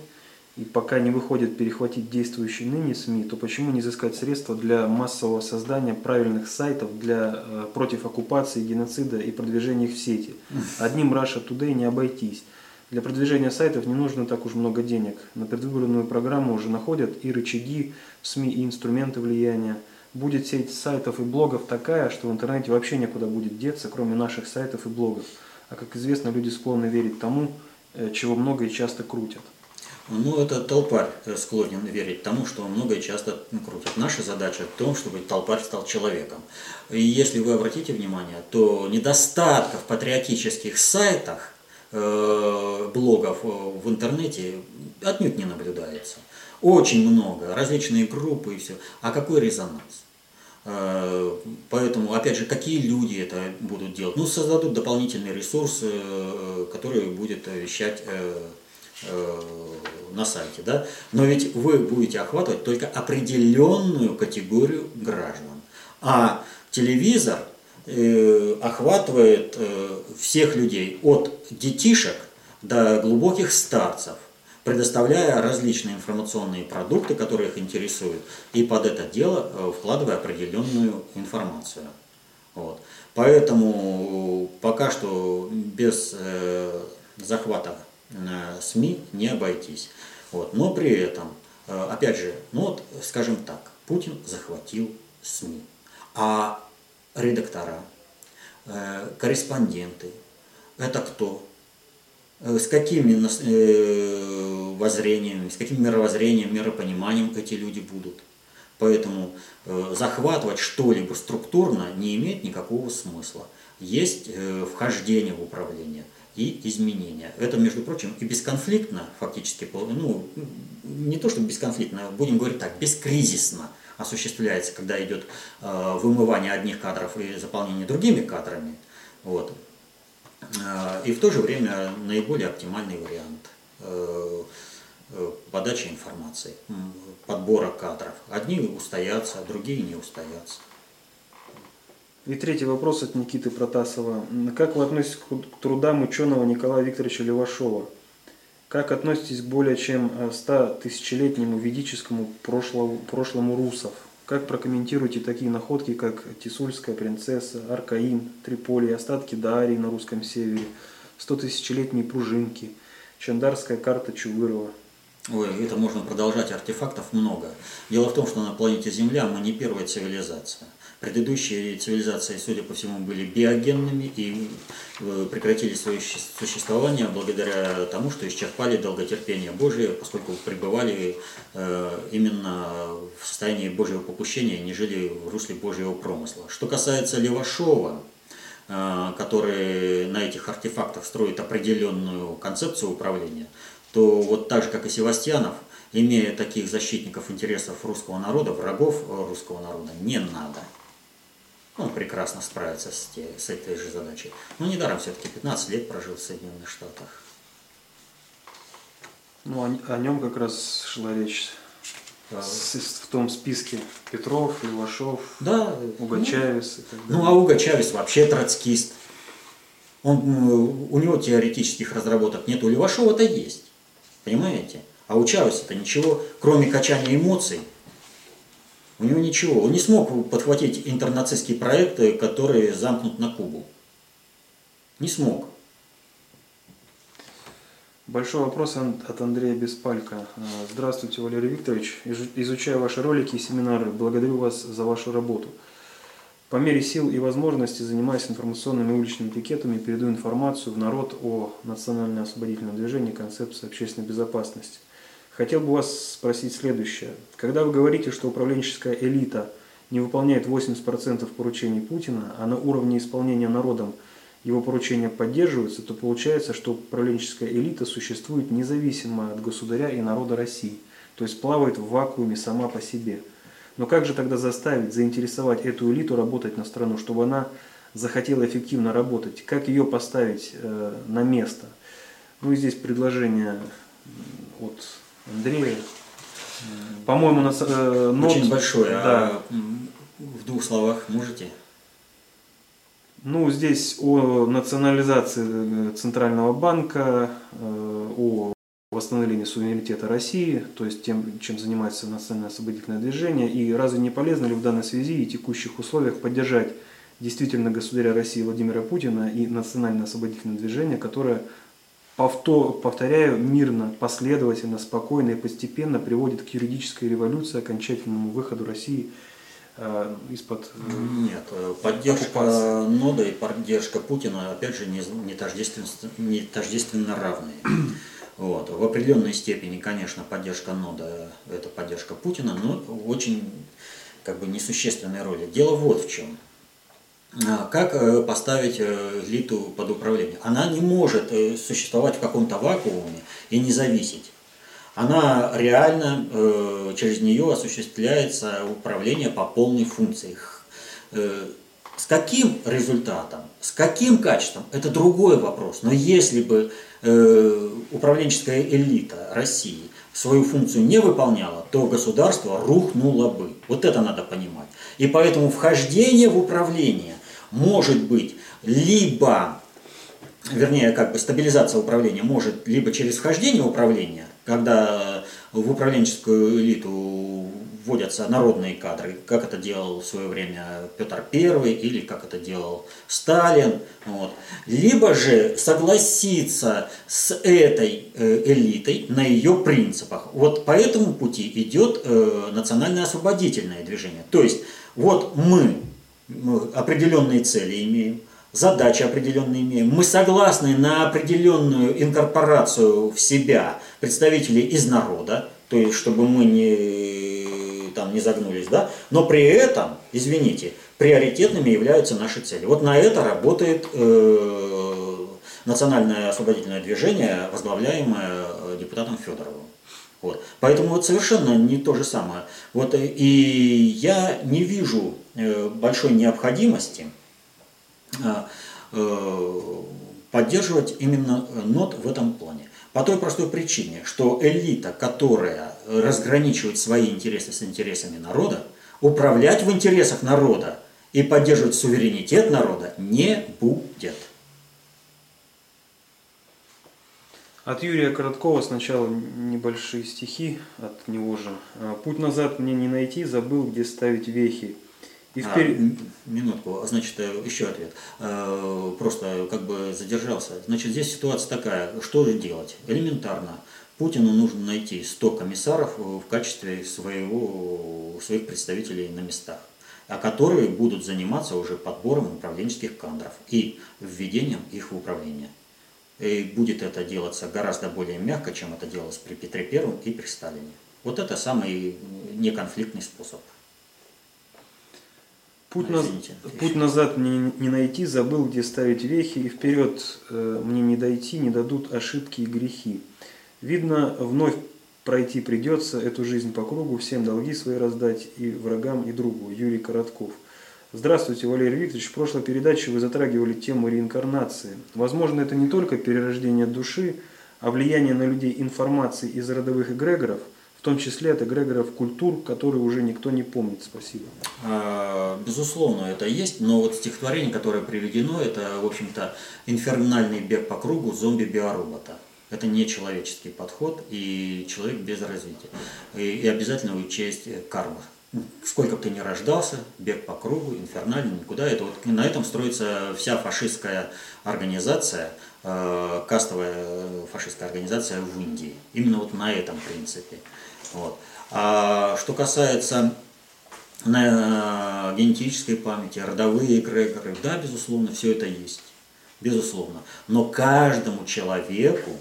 и пока не выходит перехватить действующие ныне СМИ, то почему не изыскать средства для массового создания правильных сайтов для, э, против оккупации, геноцида и продвижения их в сети? Одним Russia Today не обойтись. Для продвижения сайтов не нужно так уж много денег. На предвыборную программу уже находят и рычаги в СМИ, и инструменты влияния будет сеть сайтов и блогов такая, что в интернете вообще некуда будет деться, кроме наших сайтов и блогов. А как известно, люди склонны верить тому, э, чего много и часто крутят. Ну, это толпарь э, склонен верить тому, что много и часто крутят. Наша задача в том, чтобы толпарь стал человеком. И если вы обратите внимание, то недостатков в патриотических сайтах, э, блогов в интернете отнюдь не наблюдается. Очень много, различные группы и все. А какой резонанс? Э, поэтому, опять же, какие люди это будут делать? Ну, создадут дополнительный ресурс, э, который будет вещать э, на сайте, да? Но ведь вы будете охватывать только определенную категорию граждан. А телевизор охватывает всех людей, от детишек до глубоких старцев – предоставляя различные информационные продукты, которые их интересуют, и под это дело э, вкладывая определенную информацию. Вот. Поэтому пока что без э, захвата э, СМИ не обойтись. Вот. Но при этом, э, опять же, ну вот, скажем так, Путин захватил СМИ, а редактора, э, корреспонденты, это кто? Э, с какими э, воззрениями, с каким мировоззрением, миропониманием эти люди будут. Поэтому э, захватывать что-либо структурно не имеет никакого смысла. Есть вхождение в управление и изменения. Это, между прочим, и бесконфликтно, фактически, ну, не то, что бесконфликтно, будем говорить так, бескризисно осуществляется, когда идет вымывание одних кадров и заполнение другими кадрами. Вот. А, и в то же время наиболее оптимальный вариант э, э, подачи информации, подбора кадров. Одни устоятся, а другие не устоятся. И третий вопрос от Никиты Протасова. Как вы относитесь к трудам ученого Николая Викторовича Левашова? Как относитесь к более чем 100 тысячелетнему ведическому прошлому, прошлому русов? Как прокомментируете такие находки, как Тисульская принцесса, Аркаим, Триполи, остатки Дарии на русском севере, 100 тысячелетние пружинки, Чандарская карта Чувырова? Ой, это можно продолжать, артефактов много. Дело в том, что на планете Земля мы не первая цивилизация. Предыдущие цивилизации, судя по всему, были биогенными и э, прекратили свое существование благодаря тому, что исчерпали долготерпение Божие, поскольку пребывали э, именно в состоянии Божьего попущения, не жили в русле Божьего промысла. Что касается Левашова, э, который на этих артефактах строит определенную концепцию управления – то вот так же, как и Севастьянов, имея таких защитников интересов русского народа, врагов русского народа, не надо. Он прекрасно справится с, те, с этой же задачей. Но недаром все-таки 15 лет прожил в Соединенных Штатах. Ну, о, о нем как раз шла речь. А... С, в том списке Петров, Левашов, да, Уга ну, Чавес и так далее. Ну, а Уга Чавес вообще троцкист. Он, у него теоретических разработок нет, у Левашова-то есть. Понимаете? А у Чавеса-то ничего, кроме качания эмоций, у него ничего. Он не смог подхватить интернацистские проекты, которые замкнут на Кубу. Не смог. Большой вопрос от Андрея Беспалько. Здравствуйте, Валерий Викторович. Изучаю ваши ролики и семинары. Благодарю вас за вашу работу. По мере сил и возможностей занимаюсь информационными уличными пикетами, передаю информацию в народ о национально-освободительном движении концепции общественной безопасности. Хотел бы вас спросить следующее. Когда вы говорите, что управленческая элита не выполняет 80% поручений Путина, а на уровне исполнения народом его поручения поддерживаются, то получается, что управленческая элита существует независимо от государя и народа России, то есть плавает в вакууме сама по себе – но как же тогда заставить, заинтересовать эту элиту работать на страну, чтобы она захотела эффективно работать? Как ее поставить э, на место? Ну и здесь предложение от Андрея. По-моему, на э, нот... Очень большое. А да. А в двух словах можете? Ну, здесь о национализации э, Центрального банка, э, о восстановления суверенитета России, то есть тем, чем занимается национально-освободительное движение, и разве не полезно ли в данной связи и текущих условиях поддержать действительно государя России Владимира Путина и национально-освободительное движение, которое, повторяю, мирно, последовательно, спокойно и постепенно приводит к юридической революции, окончательному выходу России э, из-под э, Нет, э, поддержка нода и поддержка Путина, опять же, не, не, тождественно, не тождественно равные. [clears throat] Вот. В определенной степени, конечно, поддержка нода – это поддержка Путина, но в очень как бы, несущественной роли. Дело вот в чем. А, как э, поставить э, элиту под управление? Она не может э, существовать в каком-то вакууме и не зависеть. Она реально, через нее осуществляется управление по полной функции. С каким результатом, с каким качеством, это другой вопрос. Но если бы управленческая элита России свою функцию не выполняла, то государство рухнуло бы. Вот это надо понимать. И поэтому вхождение в управление может быть либо, вернее, как бы стабилизация управления может либо через вхождение в управление, когда в управленческую элиту вводятся народные кадры, как это делал в свое время Петр I или как это делал Сталин. Вот. Либо же согласиться с этой э, элитой на ее принципах. Вот по этому пути идет э, национально-освободительное движение. То есть вот мы, мы определенные цели имеем, задачи определенные имеем. Мы согласны на определенную инкорпорацию в себя представителей из народа, то есть чтобы мы не там не загнулись, да, но при этом, извините, приоритетными являются наши цели. Вот на это работает э, национальное освободительное движение, возглавляемое э, депутатом Федоровым. Вот. Поэтому вот совершенно не то же самое. Вот, э, и я не вижу большой необходимости поддерживать именно НОТ в этом плане. По той простой причине, что элита, которая разграничивает свои интересы с интересами народа, управлять в интересах народа и поддерживать суверенитет народа не будет. От Юрия Короткова сначала небольшие стихи от него же. «Путь назад мне не найти, забыл, где ставить вехи. И вперед... а, минутку, значит, э, еще ответ. Э, просто как бы задержался. Значит, здесь ситуация такая, что же делать? Элементарно. Путину нужно найти 100 комиссаров в качестве своего, своих представителей на местах, а которые будут заниматься уже подбором управленческих кадров и введением их в управление. И будет это делаться гораздо более мягко, чем это делалось при Петре Первом и при Сталине. Вот это самый неконфликтный способ. Путь, на... Путь назад мне не найти, забыл, где ставить вехи, и вперед э, мне не дойти, не дадут ошибки и грехи. Видно, вновь пройти придется эту жизнь по кругу, всем долги свои раздать и врагам, и другу. Юрий Коротков. Здравствуйте, Валерий Викторович. В прошлой передаче вы затрагивали тему реинкарнации. Возможно, это не только перерождение души, а влияние на людей информации из родовых эгрегоров – в том числе от эгрегоров культур, которые уже никто не помнит. Спасибо. А, безусловно, это есть, но вот стихотворение, которое приведено, это, в общем-то, инфернальный бег по кругу зомби-биоробота. Это не человеческий подход и человек без развития. И, и обязательно учесть карма. Сколько бы ты ни рождался, бег по кругу, инфернальный, никуда. Это вот, на этом строится вся фашистская организация, э, кастовая фашистская организация в Индии. Именно вот на этом принципе. Вот. А что касается на генетической памяти, родовые эгрегоры, да, безусловно, все это есть. Безусловно. Но каждому человеку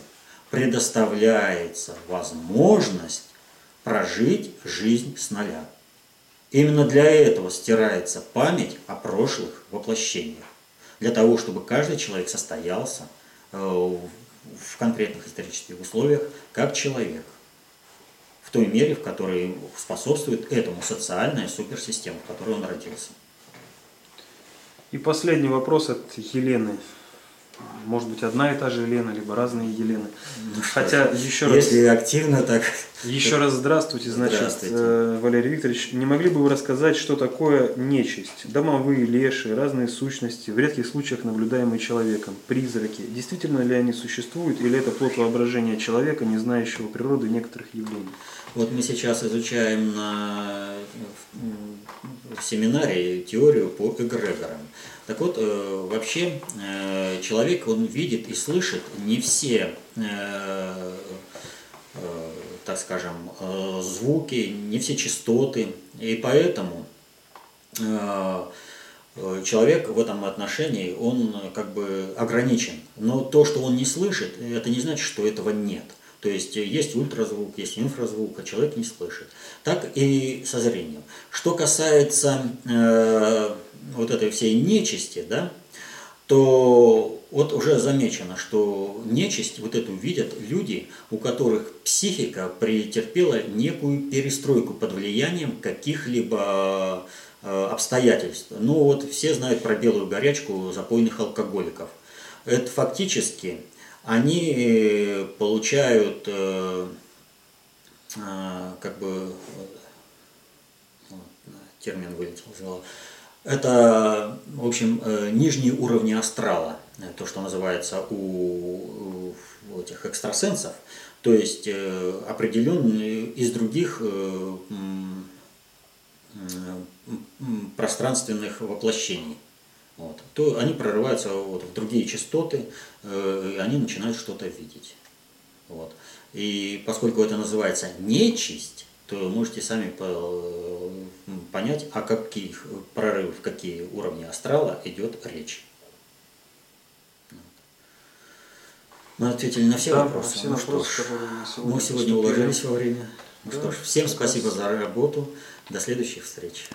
предоставляется возможность прожить жизнь с нуля. Именно для этого стирается память о прошлых воплощениях. Для того, чтобы каждый человек состоялся э, в конкретных исторических условиях как человек в той мере, в которой способствует этому социальная суперсистема, в которой он родился. И последний вопрос от Елены. Может быть, одна и та же Елена, либо разные Елены. Ну, Хотя, еще раз... Если активно, так... Еще раз здравствуйте, значит, здравствуйте. Э, Валерий Викторович. Не могли бы вы рассказать, что такое нечисть? Домовые, леши, разные сущности, в редких случаях наблюдаемые человеком, призраки. Действительно ли они существуют, или это плод воображения человека, не знающего природы некоторых явлений? Вот мы сейчас изучаем на в семинаре теорию по эгрегорам. Так вот, э, вообще э, человек, он видит и слышит не все, э, так скажем, звуки, не все частоты, и поэтому человек в этом отношении, он как бы ограничен. Но то, что он не слышит, это не значит, что этого нет. То есть есть ультразвук, есть инфразвук, а человек не слышит. Так и со зрением. Что касается вот этой всей нечисти, да, то вот уже замечено, что нечисть вот эту видят люди, у которых психика претерпела некую перестройку под влиянием каких-либо э, обстоятельств. Ну вот все знают про белую горячку запойных алкоголиков. Это фактически они э, получают э, как бы термин вылетел из Это, в общем, нижние уровни астрала, то, что называется у, этих экстрасенсов, то есть определенные из других пространственных воплощений вот, то они прорываются вот в другие частоты, э, и они начинают что-то видеть. Вот. И поскольку это называется нечисть, то можете сами понять, о каких прорывах, в какие уровни астрала идет речь. Мы ответили на все да, вопросы. Все ну вопросы, что ж, мы сегодня, мы сегодня уложились во время. Ну да, что ж, всем спасибо за работу. До следующих встреч.